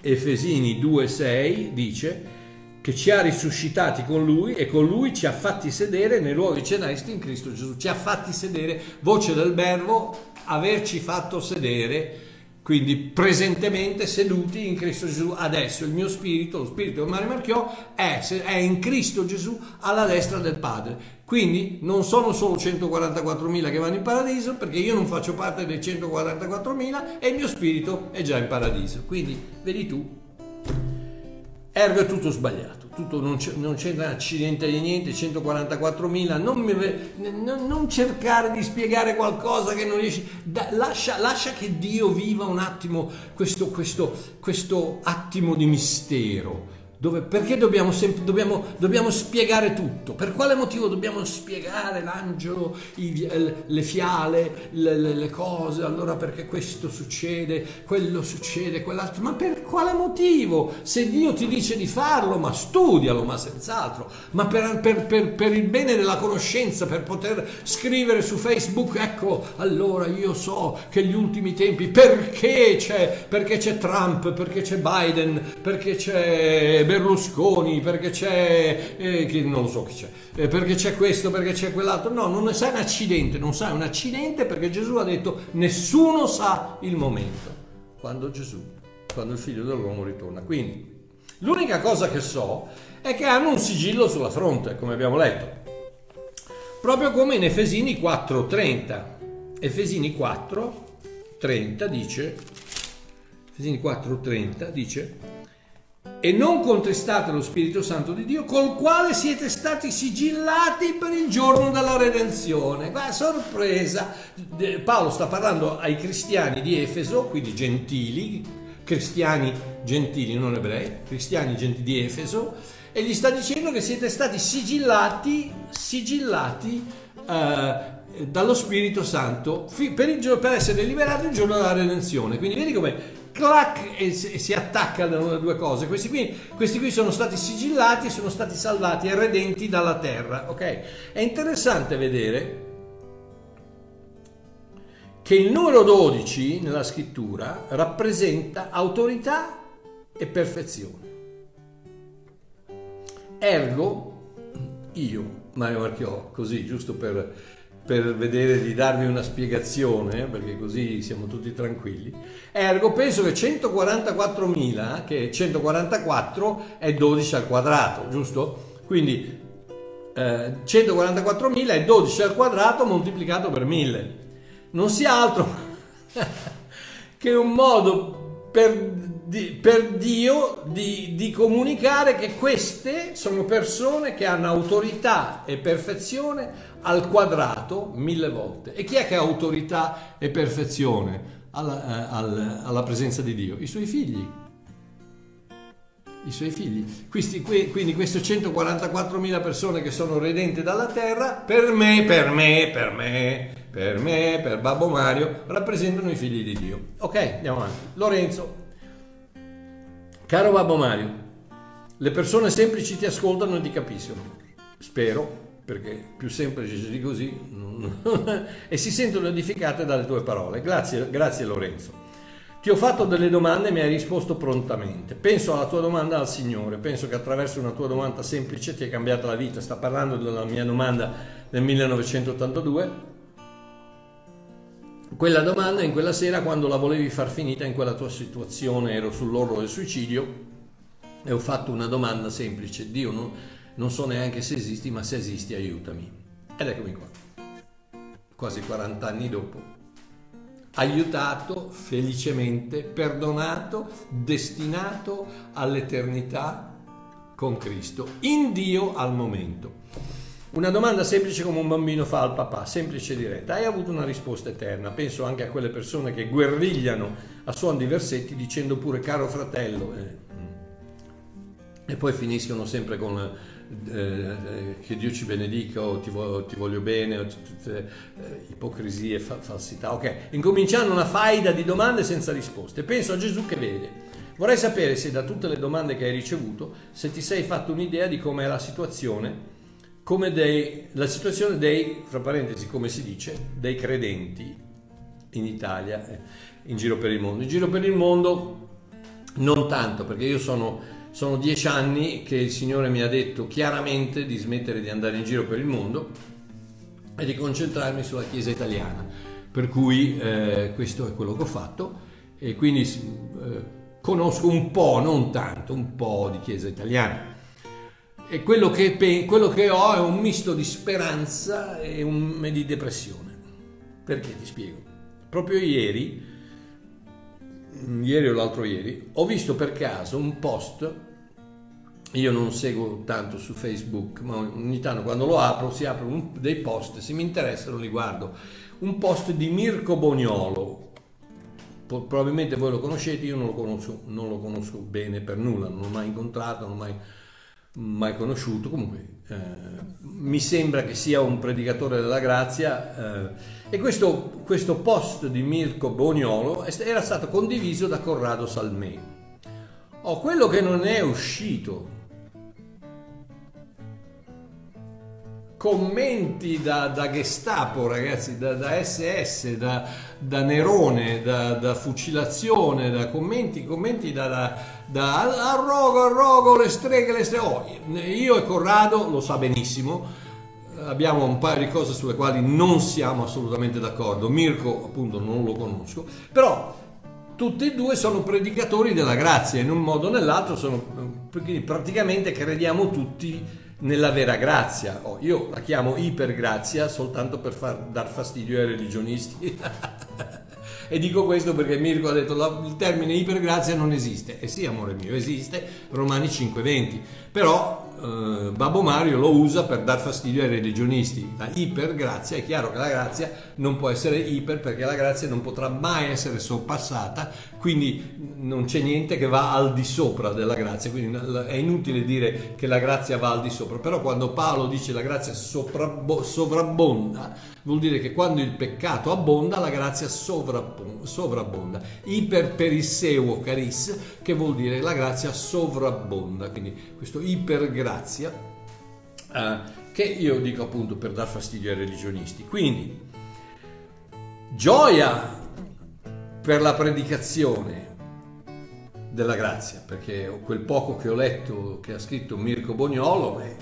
Efesini 2,6 dice che ci ha risuscitati con lui e con lui ci ha fatti sedere nei luoghi celesti in Cristo Gesù. Ci ha fatti sedere, voce del verbo, averci fatto sedere, quindi presentemente seduti in Cristo Gesù. Adesso il mio spirito, lo spirito di Mario Marchiò, è, è in Cristo Gesù alla destra del Padre. Quindi non sono solo 144.000 che vanno in paradiso, perché io non faccio parte dei 144.000 e il mio spirito è già in paradiso. Quindi, vedi tu, ergo è tutto sbagliato, tutto, non, non c'entra accidente di niente, 144.000, non, mi, non, cercare di spiegare qualcosa che non riesci, da, lascia, lascia, che Dio viva un attimo questo, questo, questo attimo di mistero dove, perché dobbiamo, sempre, dobbiamo, dobbiamo, spiegare tutto? Per quale motivo dobbiamo spiegare l'angelo, i, le fiale, le, le, le, cose? Allora perché questo succede, quello succede, quell'altro? Ma per quale motivo? Se Dio ti dice di farlo, ma studialo, ma senz'altro. Ma per, per, per, per il bene della conoscenza, per poter scrivere su Facebook, ecco, allora io so che gli ultimi tempi, perché c'è, perché c'è Trump, perché c'è Biden, perché c'è Berlusconi, perché c'è, eh, che non lo so chi c'è, eh, perché c'è questo, perché c'è quell'altro. No, non sai un accidente, non sai un accidente perché Gesù ha detto nessuno sa il momento quando Gesù, quando il figlio dell'uomo ritorna. Quindi l'unica cosa che so è che hanno un sigillo sulla fronte, come abbiamo letto. Proprio come in Efesini 4:30. Efesini 4:30 dice Efesini 4:30 dice e non contestate lo Spirito Santo di Dio col quale siete stati sigillati per il giorno della redenzione. Qua sorpresa, Paolo sta parlando ai cristiani di Efeso, quindi gentili, cristiani gentili, non ebrei, cristiani gentili di Efeso, e gli sta dicendo che siete stati sigillati, sigillati eh, dallo Spirito Santo per, il, per essere liberati il giorno della redenzione. Quindi vedi come clac e si attaccano due cose. Questi qui, questi qui sono stati sigillati e sono stati salvati e redenti dalla terra. Ok? È interessante vedere che il numero 12 nella scrittura rappresenta autorità e perfezione. Ergo, io, Mario Marchiò, così giusto per per vedere di darvi una spiegazione, perché così siamo tutti tranquilli. Ergo penso che 144.000, che 144 è 12 al quadrato, giusto? Quindi eh, 144.000 è 12 al quadrato moltiplicato per 1000. Non sia altro che un modo per, per Dio di, di comunicare che queste sono persone che hanno autorità e perfezione al quadrato mille volte. E chi è che ha autorità e perfezione alla, eh, alla, alla presenza di Dio? I suoi figli. I suoi figli. Questi, quindi queste 144.000 persone che sono redente dalla terra, per me, per me, per me, per me, per Babbo Mario, rappresentano i figli di Dio. Ok, andiamo avanti. Lorenzo, caro Babbo Mario, le persone semplici ti ascoltano e ti capiscono. Spero, perché più semplice di così e si sentono edificate dalle tue parole. Grazie, grazie Lorenzo. Ti ho fatto delle domande e mi hai risposto prontamente. Penso alla tua domanda al Signore, penso che attraverso una tua domanda semplice ti hai cambiata la vita. Sta parlando della mia domanda del 1982. Quella domanda in quella sera quando la volevi far finita in quella tua situazione, ero sull'orlo del suicidio e ho fatto una domanda semplice. Dio non non so neanche se esisti, ma se esisti aiutami. Ed eccomi qua, quasi 40 anni dopo. Aiutato, felicemente, perdonato, destinato all'eternità con Cristo, in Dio al momento. Una domanda semplice come un bambino fa al papà, semplice e diretta. Hai avuto una risposta eterna. Penso anche a quelle persone che guerrigliano a suon di versetti dicendo pure caro fratello. Eh, e poi finiscono sempre con eh, che Dio ci benedica o ti, voglio, ti voglio bene o tutte eh, ipocrisie, fa, falsità. Ok, incominciando una faida di domande senza risposte. Penso a Gesù che vede. Vorrei sapere se da tutte le domande che hai ricevuto, se ti sei fatto un'idea di com'è la situazione, come dei, la situazione dei, fra parentesi, come si dice, dei credenti in Italia, eh, in giro per il mondo. In giro per il mondo non tanto, perché io sono sono dieci anni che il Signore mi ha detto chiaramente di smettere di andare in giro per il mondo e di concentrarmi sulla Chiesa italiana. Per cui eh, questo è quello che ho fatto e quindi eh, conosco un po', non tanto, un po' di Chiesa italiana. E quello che, quello che ho è un misto di speranza e, un, e di depressione. Perché ti spiego? Proprio ieri ieri o l'altro ieri, ho visto per caso un post, io non seguo tanto su Facebook, ma ogni tanto quando lo apro si aprono dei post, se mi interessano li guardo, un post di Mirko Boniolo, probabilmente voi lo conoscete, io non lo conosco, non lo conosco bene per nulla, non l'ho mai incontrato, non l'ho mai, mai conosciuto, comunque eh, mi sembra che sia un predicatore della grazia. Eh, e questo, questo post di Mirko Boniolo era stato condiviso da Corrado Salmè. Oh, quello che non è uscito commenti da, da, Gestapo, ragazzi, da, da SS, da, da Nerone, da, fucilazione, da commenti, commenti da, da, arrogo, arrogo, le streghe, le streghe. Oh, io e Corrado lo sa benissimo abbiamo un paio di cose sulle quali non siamo assolutamente d'accordo. Mirko, appunto, non lo conosco, però tutti e due sono predicatori della grazia, in un modo o nell'altro sono, quindi praticamente crediamo tutti nella vera grazia. Oh, io la chiamo ipergrazia soltanto per far dar fastidio ai religionisti. e dico questo perché Mirko ha detto che il termine ipergrazia non esiste. E sì, amore mio, esiste, Romani 5:20. Però eh, Babbo Mario lo usa per dar fastidio ai religionisti. La ipergrazia, è chiaro che la grazia non può essere iper perché la grazia non potrà mai essere sorpassata, quindi non c'è niente che va al di sopra della grazia, quindi è inutile dire che la grazia va al di sopra, però quando Paolo dice la grazia sovrabbonda, vuol dire che quando il peccato abbonda la grazia sovrabbonda. Iper perisseo caris, che vuol dire la grazia sovrabbonda, quindi questo ipergrazia eh, che io dico appunto per dar fastidio ai religionisti. Quindi gioia per la predicazione della grazia, perché quel poco che ho letto che ha scritto Mirko Bognolo è,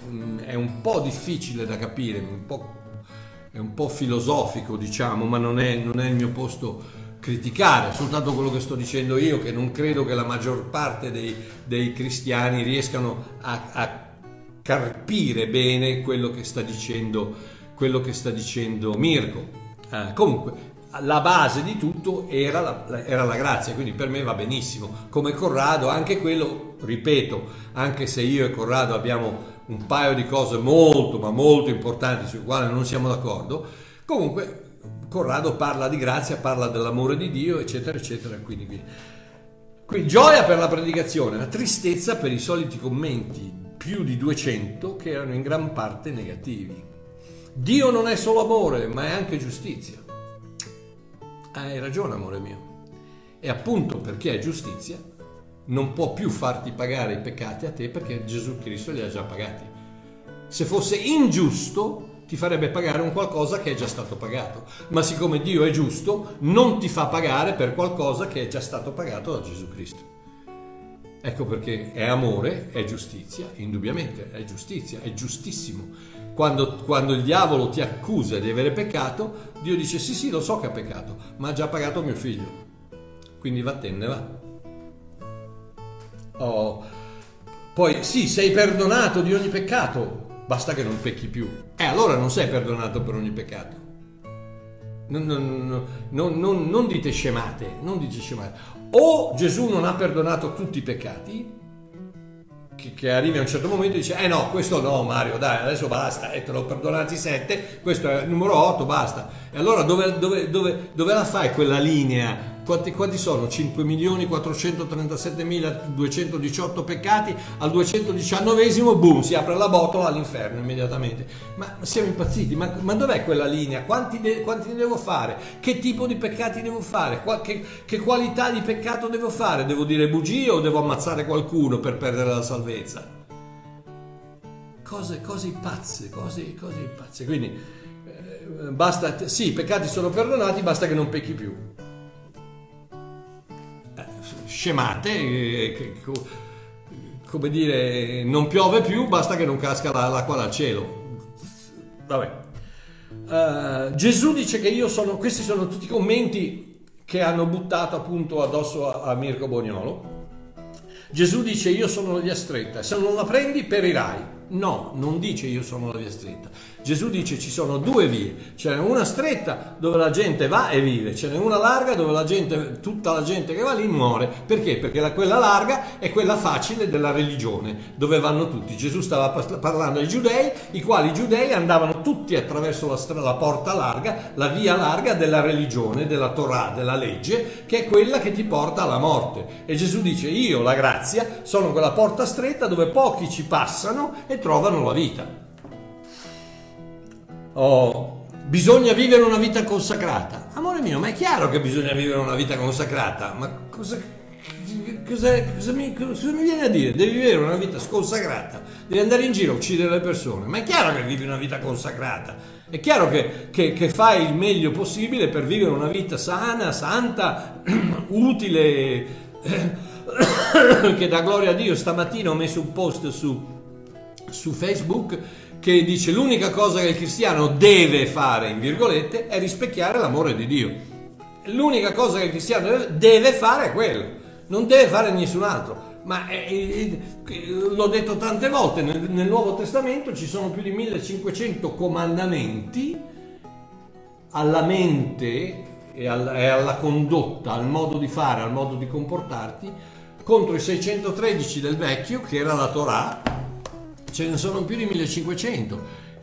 è un po' difficile da capire, un po', è un po' filosofico diciamo, ma non è, non è il mio posto criticare, soltanto quello che sto dicendo io, che non credo che la maggior parte dei, dei cristiani riescano a, a, carpire bene quello che sta dicendo, quello che sta dicendo Mirko. Eh, comunque, la base di tutto era la, era la, grazia, quindi per me va benissimo. Come Corrado, anche quello, ripeto, anche se io e Corrado abbiamo un paio di cose molto, ma molto importanti sulle quali non siamo d'accordo, comunque Corrado parla di grazia, parla dell'amore di Dio, eccetera, eccetera. Quindi, quindi. quindi gioia per la predicazione, la tristezza per i soliti commenti, più di 200, che erano in gran parte negativi. Dio non è solo amore, ma è anche giustizia. Hai ragione, amore mio. E appunto perché è giustizia, non può più farti pagare i peccati a te perché Gesù Cristo li ha già pagati. Se fosse ingiusto, ti farebbe pagare un qualcosa che è già stato pagato. Ma siccome Dio è giusto, non ti fa pagare per qualcosa che è già stato pagato da Gesù Cristo. Ecco perché è amore, è giustizia, indubbiamente è giustizia, è giustissimo. Quando, quando, il diavolo ti accusa di avere peccato, Dio dice sì sì lo so che ha peccato, ma ha già pagato mio figlio. Quindi vattene va. Oh. Poi sì, sei perdonato di ogni peccato, basta che non pecchi più. E eh, allora non sei perdonato per ogni peccato. Non, non, non, non, dite scemate, non dite scemate. O Gesù non ha perdonato tutti i peccati, che, che, arrivi a un certo momento e dice eh no questo no Mario dai adesso basta e te l'ho perdonati sette questo è il numero 8 basta e allora dove, dove, dove, dove la fai quella linea quanti, quanti sono? 5.437.218 peccati, al 219 boom, si apre la botola all'inferno immediatamente. Ma siamo impazziti, ma, ma dov'è quella linea? Quanti, de, quanti, ne devo fare? Che tipo di peccati devo fare? Qual, che, che qualità di peccato devo fare? Devo dire bugie o devo ammazzare qualcuno per perdere la salvezza? Cose, cose pazze, cose, cose pazze. Quindi eh, basta, sì, i peccati sono perdonati, basta che non pecchi più scemate, eh, come dire, non piove più, basta che non casca l'acqua dal cielo. Vabbè. Uh, Gesù dice che io sono, questi sono tutti i commenti che hanno buttato appunto addosso a, a Mirko Bognolo. Gesù dice io sono la via stretta, se non la prendi perirai. No, non dice io sono la via stretta. Gesù dice ci sono due vie, ce n'è una stretta dove la gente va e vive, ce n'è una larga dove la gente, tutta la gente che va lì muore. Perché? Perché la, quella larga è quella facile della religione, dove vanno tutti. Gesù stava parlando ai giudei, i quali giudei andavano tutti attraverso la, strada, la porta larga, la via larga della religione, della Torah, della legge, che è quella che ti porta alla morte. E Gesù dice io, la grazia, sono quella porta stretta dove pochi ci passano e trovano la vita. Oh, bisogna vivere una vita consacrata. Amore mio, ma è chiaro che bisogna vivere una vita consacrata, ma cosa, cosa, cosa, mi, cosa mi viene a dire? Devi vivere una vita sconsacrata, devi andare in giro a uccidere le persone, ma è chiaro che vivi una vita consacrata. È chiaro che, che, che, fai il meglio possibile per vivere una vita sana, santa, utile, che dà gloria a Dio. Stamattina ho messo un post su, su Facebook che dice l'unica cosa che il cristiano deve fare, in virgolette, è rispecchiare l'amore di Dio. L'unica cosa che il cristiano deve fare è quello, non deve fare nessun altro. Ma eh, eh, l'ho detto tante volte, nel, nel Nuovo Testamento ci sono più di 1500 comandamenti alla mente e, al, e alla condotta, al modo di fare, al modo di comportarti, contro i 613 del vecchio, che era la Torah, ce ne sono più di 1500,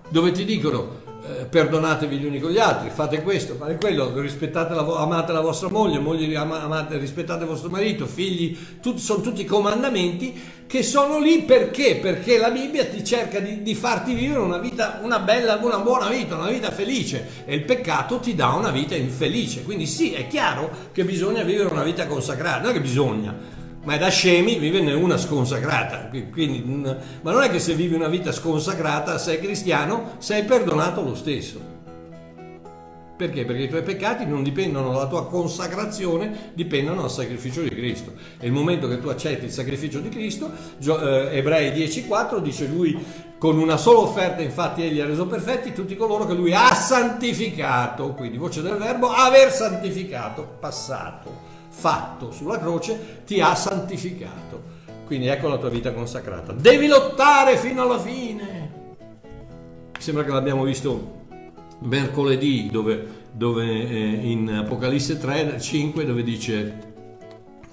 dove ti dicono eh, perdonatevi gli uni con gli altri, fate questo, fate quello, rispettate la, amate la vostra moglie, moglie amate, rispettate vostro marito, figli, tut, sono tutti comandamenti che sono lì perché? Perché la Bibbia ti cerca di, di, farti vivere una vita, una bella, una buona vita, una vita felice e il peccato ti dà una vita infelice. Quindi sì, è chiaro che bisogna vivere una vita consacrata, non è che bisogna, ma è da scemi viverne una sconsacrata. Quindi, ma non è che se vivi una vita sconsacrata, sei cristiano, sei perdonato lo stesso. Perché? Perché i tuoi peccati non dipendono dalla tua consacrazione, dipendono dal sacrificio di Cristo. E il momento che tu accetti il sacrificio di Cristo, eh, Ebrei 10,4 dice lui, con una sola offerta infatti egli ha reso perfetti tutti coloro che lui ha santificato, quindi voce del verbo, aver santificato, passato fatto sulla croce ti ha santificato. Quindi ecco la tua vita consacrata. Devi lottare fino alla fine. Sembra che l'abbiamo visto mercoledì dove, dove eh, in Apocalisse 3, 5 dove dice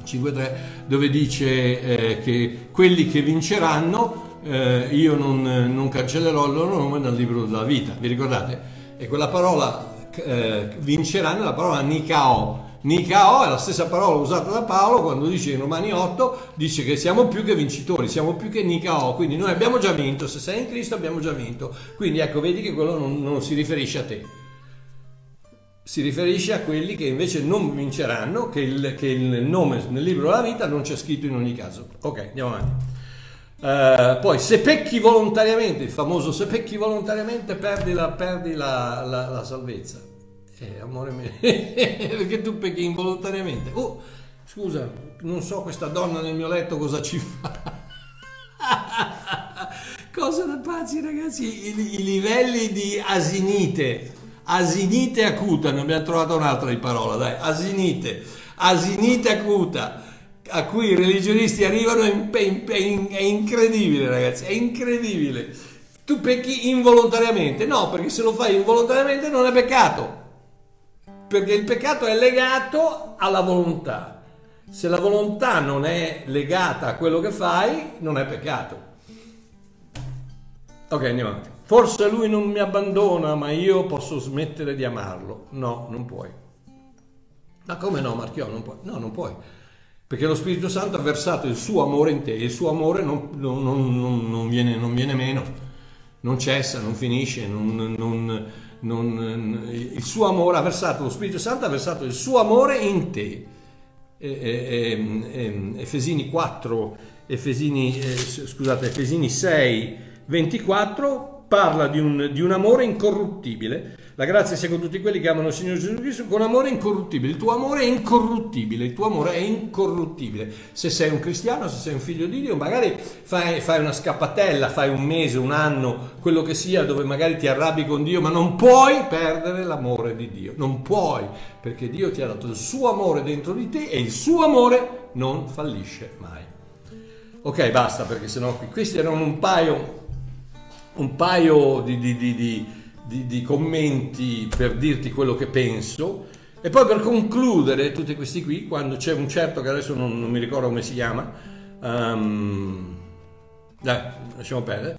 5.3 dove dice eh, che quelli che vinceranno eh, io non, non, cancellerò il loro nome dal libro della vita vi ricordate? e quella parola eh, vinceranno è la parola Nikao Nikao è la stessa parola usata da Paolo quando dice in Romani 8, dice che siamo più che vincitori, siamo più che Nikao, quindi noi abbiamo già vinto, se sei in Cristo abbiamo già vinto. Quindi ecco, vedi che quello non, non si riferisce a te. Si riferisce a quelli che invece non vinceranno, che il, che il nome nel libro della vita non c'è scritto in ogni caso. Ok, andiamo avanti. Uh, poi se pecchi volontariamente, il famoso se pecchi volontariamente perdi la, perdi la, la, la salvezza. Eh, amore mio, perché tu pecchi involontariamente. Oh, scusa, non so questa donna nel mio letto cosa ci fa. cosa da pazzi ragazzi, I, i, livelli di asinite, asinite acuta, ne abbiamo trovato un'altra di parola, dai, asinite, asinite acuta a cui i religionisti arrivano è, è, è incredibile ragazzi, è incredibile. Tu pecchi involontariamente, no, perché se lo fai involontariamente non è peccato perché il peccato è legato alla volontà. Se la volontà non è legata a quello che fai, non è peccato. Ok, andiamo avanti. Forse lui non mi abbandona, ma io posso smettere di amarlo. No, non puoi. Ma come no, Marchio? Non puoi. No, non puoi. Perché lo Spirito Santo ha versato il suo amore in te e il suo amore non, non, non, non viene, viene, meno, non cessa, non finisce, non, non, il suo amore ha versato, lo Spirito Santo ha versato il suo amore in te. E, e, e, Efesini 4, Efesini, eh, scusate, Efesini 6, 24 parla di un, di un amore incorruttibile la grazia sia con tutti quelli che amano il Signore Gesù Cristo con amore incorruttibile. Il tuo amore è incorruttibile, il tuo amore è incorruttibile. Se sei un cristiano, se sei un figlio di Dio, magari fai, fai una scappatella, fai un mese, un anno, quello che sia, dove magari ti arrabbi con Dio, ma non puoi perdere l'amore di Dio. Non puoi, perché Dio ti ha dato il suo amore dentro di te e il suo amore non fallisce mai. Ok, basta, perché sennò questi erano un paio, un paio di, di, di, di di, di commenti per dirti quello che penso. E poi per concludere tutti questi qui, quando c'è un certo che adesso non, non mi ricordo come si chiama, um, dai, lasciamo perdere,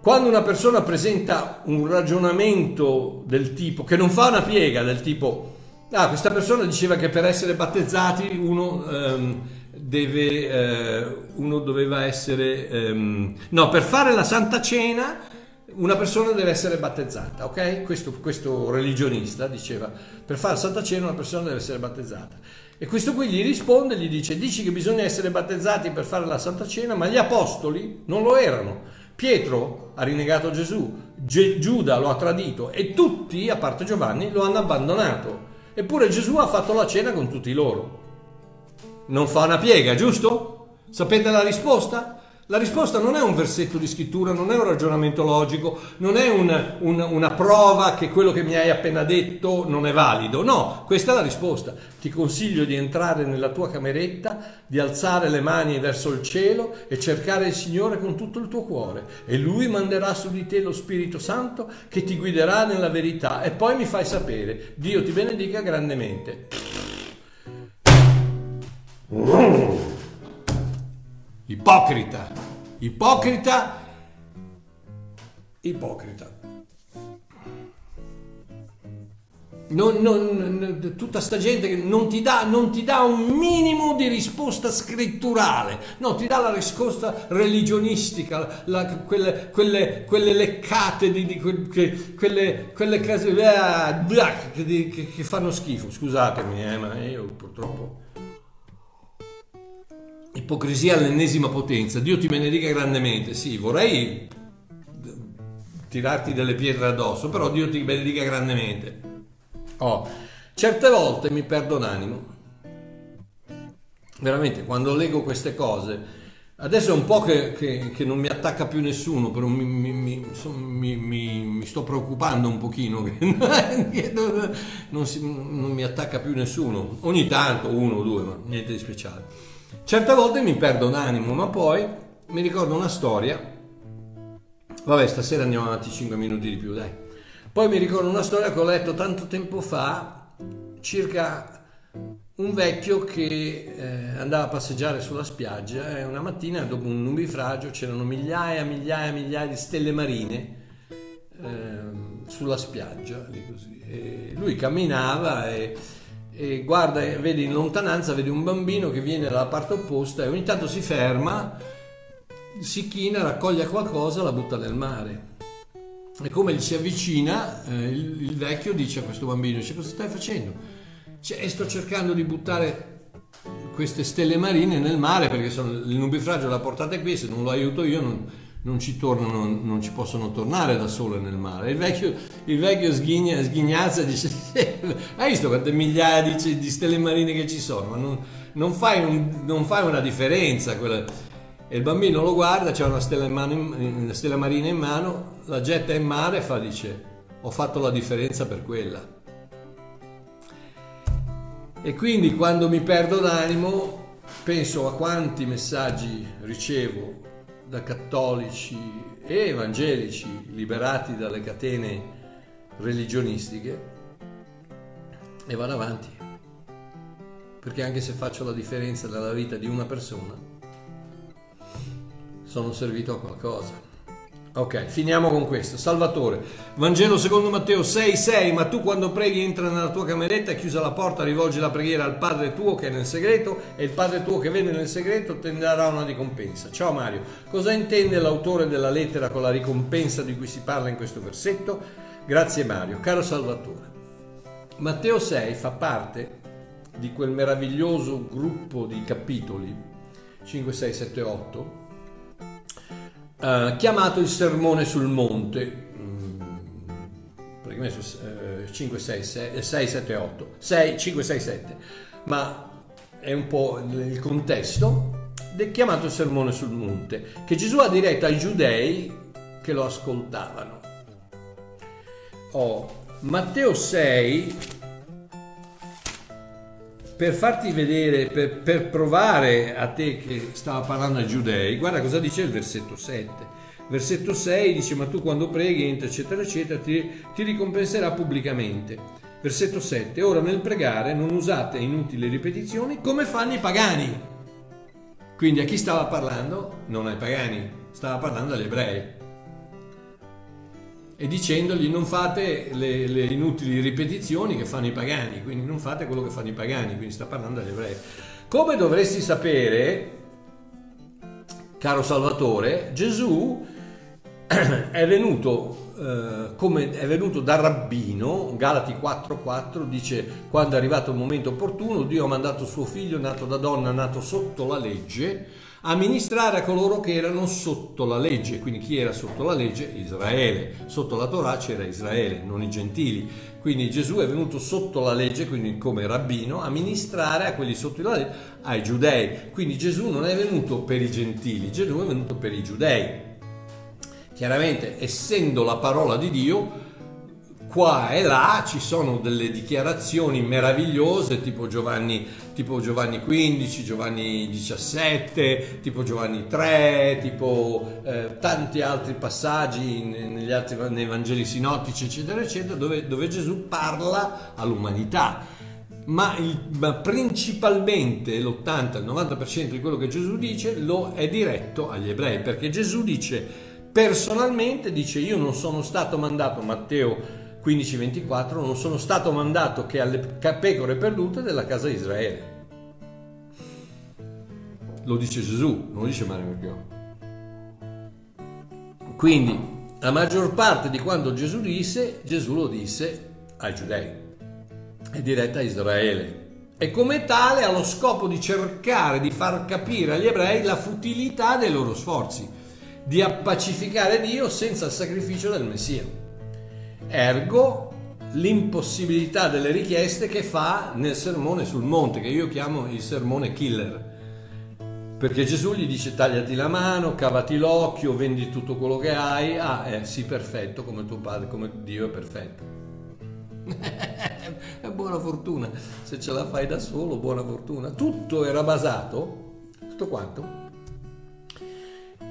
quando una persona presenta un ragionamento del tipo, che non fa una piega del tipo, ah, questa persona diceva che per essere battezzati uno, um, deve, uh, uno doveva essere, um, no, per fare la Santa Cena una persona deve essere battezzata, ok? Questo, questo, religionista diceva, per fare Santa Cena una persona deve essere battezzata. E questo qui gli risponde, gli dice, dici che bisogna essere battezzati per fare la Santa Cena, ma gli apostoli non lo erano. Pietro ha rinnegato Gesù, Ge- Giuda lo ha tradito e tutti, a parte Giovanni, lo hanno abbandonato. Eppure Gesù ha fatto la cena con tutti loro. Non fa una piega, giusto? Sapete la risposta? La risposta non è un versetto di scrittura, non è un ragionamento logico, non è un, un, una prova che quello che mi hai appena detto non è valido. No, questa è la risposta. Ti consiglio di entrare nella tua cameretta, di alzare le mani verso il cielo e cercare il Signore con tutto il tuo cuore. E Lui manderà su di te lo Spirito Santo che ti guiderà nella verità. E poi mi fai sapere. Dio ti benedica grandemente. Ipocrita, ipocrita ipocrita. Non, non, tutta sta gente che non ti, dà, non ti, dà, un minimo di risposta scritturale, no, ti dà la risposta religionistica, la, quelle, quelle, quelle, leccate, di, di, que, quelle, quelle case che, che, che, fanno schifo. Scusatemi, eh, ma io purtroppo. Ipocrisia all'ennesima potenza. Dio ti benedica grandemente. Sì, vorrei tirarti delle pietre addosso, però Dio ti benedica grandemente. Oh, certe volte mi perdo l'animo. Veramente, quando leggo queste cose, adesso è un po' che, che, che non mi attacca più nessuno, però mi, mi, mi, mi sto preoccupando un pochino che non, non, si, non mi attacca più nessuno. Ogni tanto, uno o due, ma niente di speciale. Certe volte mi perdo l'animo, ma poi mi ricordo una storia. Vabbè, stasera andiamo avanti 5 minuti di più, dai. Poi mi ricordo una storia che ho letto tanto tempo fa, circa un vecchio che eh, andava a passeggiare sulla spiaggia e una mattina dopo un nubifragio c'erano migliaia e migliaia e migliaia di stelle marine eh, sulla spiaggia. E lui camminava e, e guarda, vede in lontananza, vede un bambino che viene dalla parte opposta e ogni tanto si ferma, si china, raccoglie qualcosa, la butta nel mare e come gli si avvicina, eh, il, il, vecchio dice a questo bambino, dice cosa stai facendo? Cioè, sto cercando di buttare queste stelle marine nel mare perché sono, il nubifragio l'ha portate qui, se non lo aiuto io non, non ci tornano, non ci possono tornare da sole nel mare. Il vecchio, il vecchio sghigna, sghignazza dice: Hai visto quante migliaia di, di, stelle marine che ci sono? Ma non, non, fai, un, non fai, una differenza. Quella, e il bambino lo guarda, c'è una stella, in una stella marina in mano, la getta in mare e fa, dice, ho fatto la differenza per quella. E quindi quando mi perdo d'animo penso a quanti messaggi ricevo da cattolici e evangelici liberati dalle catene religionistiche e vado avanti. Perché anche se faccio la differenza nella vita di una persona, sono servito a qualcosa. Ok, finiamo con questo. Salvatore, Vangelo secondo Matteo 6,6, ma tu quando preghi entra nella tua cameretta chiusa la porta rivolgi la preghiera al Padre tuo che è nel segreto e il Padre tuo che vede nel segreto ti darà una ricompensa. Ciao Mario, cosa intende l'autore della lettera con la ricompensa di cui si parla in questo versetto? Grazie Mario, caro Salvatore. Matteo 6 fa parte di quel meraviglioso gruppo di capitoli 5, 6, 7, 8 eh, chiamato il sermone sul monte. Mm, praticamente 5, 6, 6, 6, 7, 8, 6, 5, 6, 7, ma è un po' il contesto del chiamato il sermone sul monte, che Gesù ha diretto ai giudei che lo ascoltavano. Oh, Matteo 6 per farti vedere, per, per, provare a te che stava parlando ai giudei, guarda cosa dice il versetto 7. Versetto 6 dice, ma tu quando preghi, entra, eccetera, eccetera, ti, ti ricompenserà pubblicamente. Versetto 7, ora nel pregare non usate inutili ripetizioni come fanno i pagani. Quindi a chi stava parlando? Non ai pagani, stava parlando agli ebrei e dicendogli non fate le, le, inutili ripetizioni che fanno i pagani, quindi non fate quello che fanno i pagani, quindi sta parlando agli ebrei. Come dovresti sapere, caro Salvatore, Gesù è venuto, eh, come è venuto da rabbino, Galati 4:4 dice quando è arrivato il momento opportuno Dio ha mandato suo figlio nato da donna, nato sotto la legge, a ministrare a coloro che erano sotto la legge, quindi chi era sotto la legge? Israele, sotto la Torah c'era Israele, non i gentili, quindi Gesù è venuto sotto la legge, quindi come rabbino, a ministrare a quelli sotto la legge, ai giudei, quindi Gesù non è venuto per i gentili, Gesù è venuto per i giudei. Chiaramente, essendo la parola di Dio, qua e là ci sono delle dichiarazioni meravigliose tipo Giovanni, tipo Giovanni 15, Giovanni 17, tipo Giovanni 3, tipo eh, tanti altri passaggi negli altri, nei Vangeli sinottici eccetera eccetera dove, dove Gesù parla all'umanità. Ma, il, ma, principalmente l'80-90% di quello che Gesù dice lo è diretto agli ebrei perché Gesù dice personalmente dice io non sono stato mandato, Matteo 15-24, non sono stato mandato che alle pecore perdute della casa di Israele. Lo dice Gesù, non lo dice Mario Merchione. Quindi la maggior parte di quando Gesù disse, Gesù lo disse ai giudei, è diretta a Israele. E come tale ha lo scopo di cercare di far capire agli ebrei la futilità dei loro sforzi di appacificare Dio senza il sacrificio del Messia. Ergo l'impossibilità delle richieste che fa nel sermone sul monte, che io chiamo il sermone killer. Perché Gesù gli dice tagliati la mano, cavati l'occhio, vendi tutto quello che hai. Ah, eh, sì, perfetto, come tuo padre, come Dio è perfetto. è buona fortuna, se ce la fai da solo, buona fortuna. Tutto era basato, tutto quanto,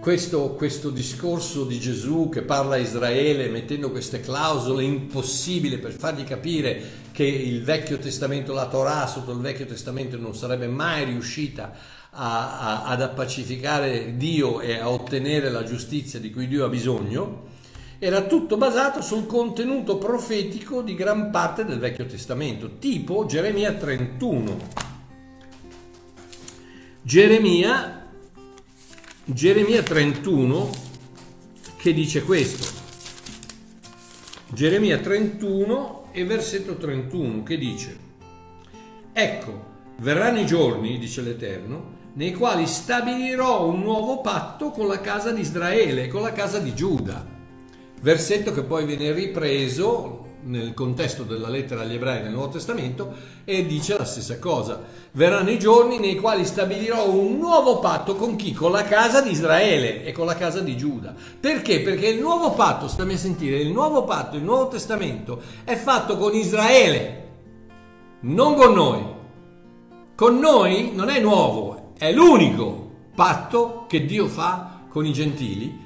questo, questo, discorso di Gesù che parla a Israele mettendo queste clausole impossibili per fargli capire che il Vecchio Testamento, la Torah sotto il Vecchio Testamento non sarebbe mai riuscita a, a, ad appacificare Dio e a ottenere la giustizia di cui Dio ha bisogno, era tutto basato sul contenuto profetico di gran parte del Vecchio Testamento, tipo Geremia 31. Geremia Geremia 31 che dice questo. Geremia 31 e versetto 31 che dice, ecco, verranno i giorni, dice l'Eterno, nei quali stabilirò un nuovo patto con la casa di Israele, con la casa di Giuda. Versetto che poi viene ripreso nel contesto della lettera agli ebrei nel Nuovo Testamento e dice la stessa cosa. Verranno i giorni nei quali stabilirò un nuovo patto con chi? Con la casa di Israele e con la casa di Giuda. Perché? Perché il nuovo patto, stammi a sentire, il nuovo patto, il Nuovo Testamento è fatto con Israele, non con noi. Con noi non è nuovo, è l'unico patto che Dio fa con i gentili,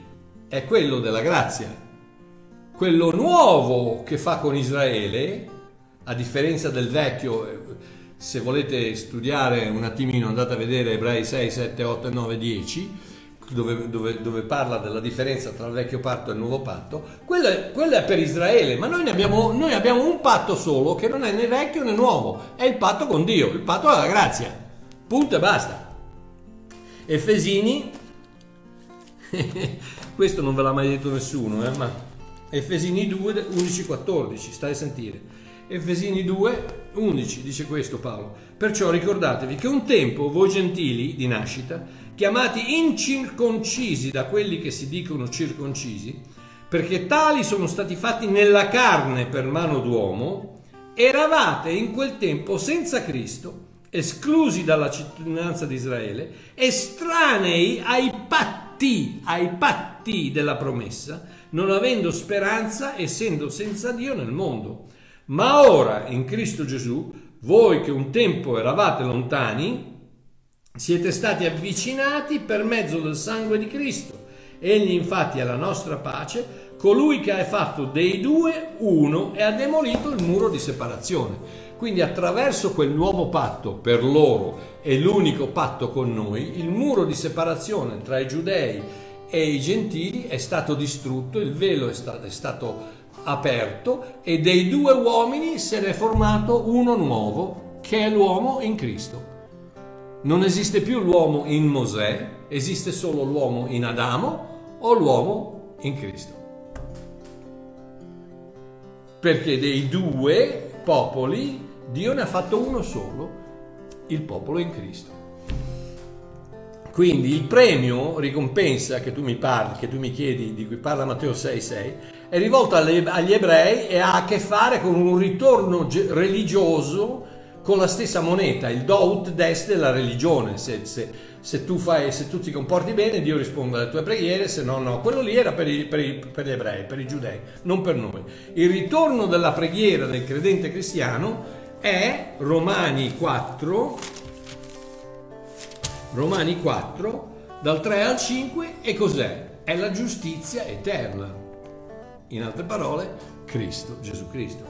è quello della grazia quello nuovo che fa con Israele, a differenza del vecchio, se volete studiare un attimino andate a vedere Ebrei 6, 7, 8, 9, 10, dove, dove, dove, parla della differenza tra il vecchio patto e il nuovo patto, quello è, quello è per Israele, ma noi, abbiamo, noi, abbiamo, un patto solo che non è né vecchio né nuovo, è il patto con Dio, il patto della grazia, punto e basta. Efesini, questo non ve l'ha mai detto nessuno, eh, ma Efesini 2, 11, 14, stai a sentire. Efesini 2, 11 dice questo Paolo. Perciò ricordatevi che un tempo voi gentili di nascita, chiamati incirconcisi da quelli che si dicono circoncisi, perché tali sono stati fatti nella carne per mano d'uomo, eravate in quel tempo senza Cristo, esclusi dalla cittadinanza di Israele, estranei ai patti, ai patti della promessa, non avendo speranza, essendo senza Dio nel mondo. Ma ora, in Cristo Gesù, voi che un tempo eravate lontani, siete stati avvicinati per mezzo del sangue di Cristo. Egli infatti è la nostra pace, colui che ha fatto dei due uno e ha demolito il muro di separazione. Quindi attraverso quel nuovo patto per loro e l'unico patto con noi, il muro di separazione tra i giudei e i gentili è stato distrutto, il velo è stato, è stato aperto e dei due uomini se ne è formato uno nuovo che è l'uomo in Cristo. Non esiste più l'uomo in Mosè, esiste solo l'uomo in Adamo o l'uomo in Cristo. Perché dei due popoli Dio ne ha fatto uno solo, il popolo in Cristo. Quindi il premio, ricompensa che tu mi parli, che tu mi chiedi, di cui parla Matteo 6,6, è rivolto agli ebrei e ha a che fare con un ritorno religioso con la stessa moneta, il do ut des della religione. Se, se, se, tu fai, se, tu ti comporti bene, Dio risponde alle tue preghiere, se no, no. Quello lì era per, i, per, i, per gli ebrei, per i giudei, non per noi. Il ritorno della preghiera del credente cristiano è Romani 4, Romani 4, dal 3 al 5, e cos'è? È la giustizia eterna. In altre parole, Cristo, Gesù Cristo.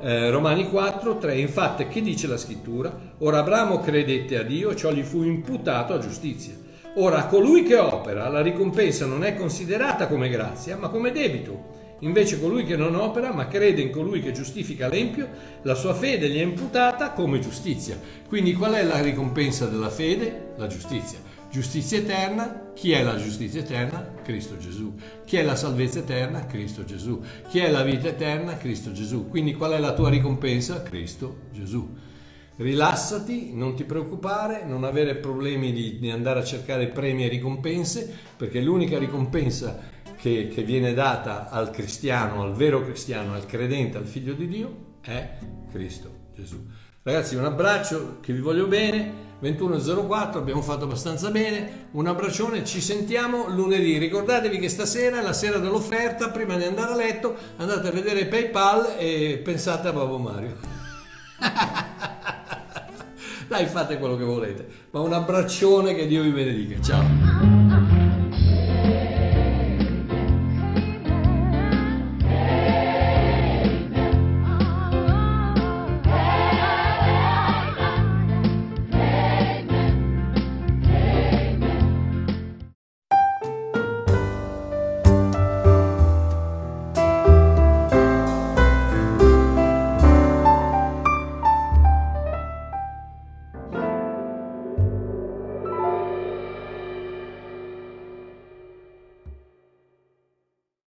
Eh, Romani 4, 3, infatti, che dice la scrittura? Ora Abramo credette a Dio, ciò gli fu imputato a giustizia. Ora, colui che opera, la ricompensa non è considerata come grazia, ma come debito. Invece colui che non opera, ma crede in colui che giustifica l'empio, la sua fede gli è imputata come giustizia. Quindi qual è la ricompensa della fede? La giustizia. Giustizia eterna, chi è la giustizia eterna? Cristo Gesù. Chi è la salvezza eterna? Cristo Gesù. Chi è la vita eterna? Cristo Gesù. Quindi qual è la tua ricompensa? Cristo Gesù. Rilassati, non ti preoccupare, non avere problemi di, di andare a cercare premi e ricompense, perché l'unica ricompensa che, che viene data al cristiano, al vero cristiano, al credente, al figlio di Dio, è Cristo Gesù. Ragazzi, un abbraccio, che vi voglio bene. 21.04, abbiamo fatto abbastanza bene. Un abbraccione, ci sentiamo lunedì. Ricordatevi che stasera è la sera dell'offerta. Prima di andare a letto, andate a vedere PayPal e pensate a Babbo Mario. Dai, fate quello che volete. Ma un abbraccione che Dio vi benedica. Ciao.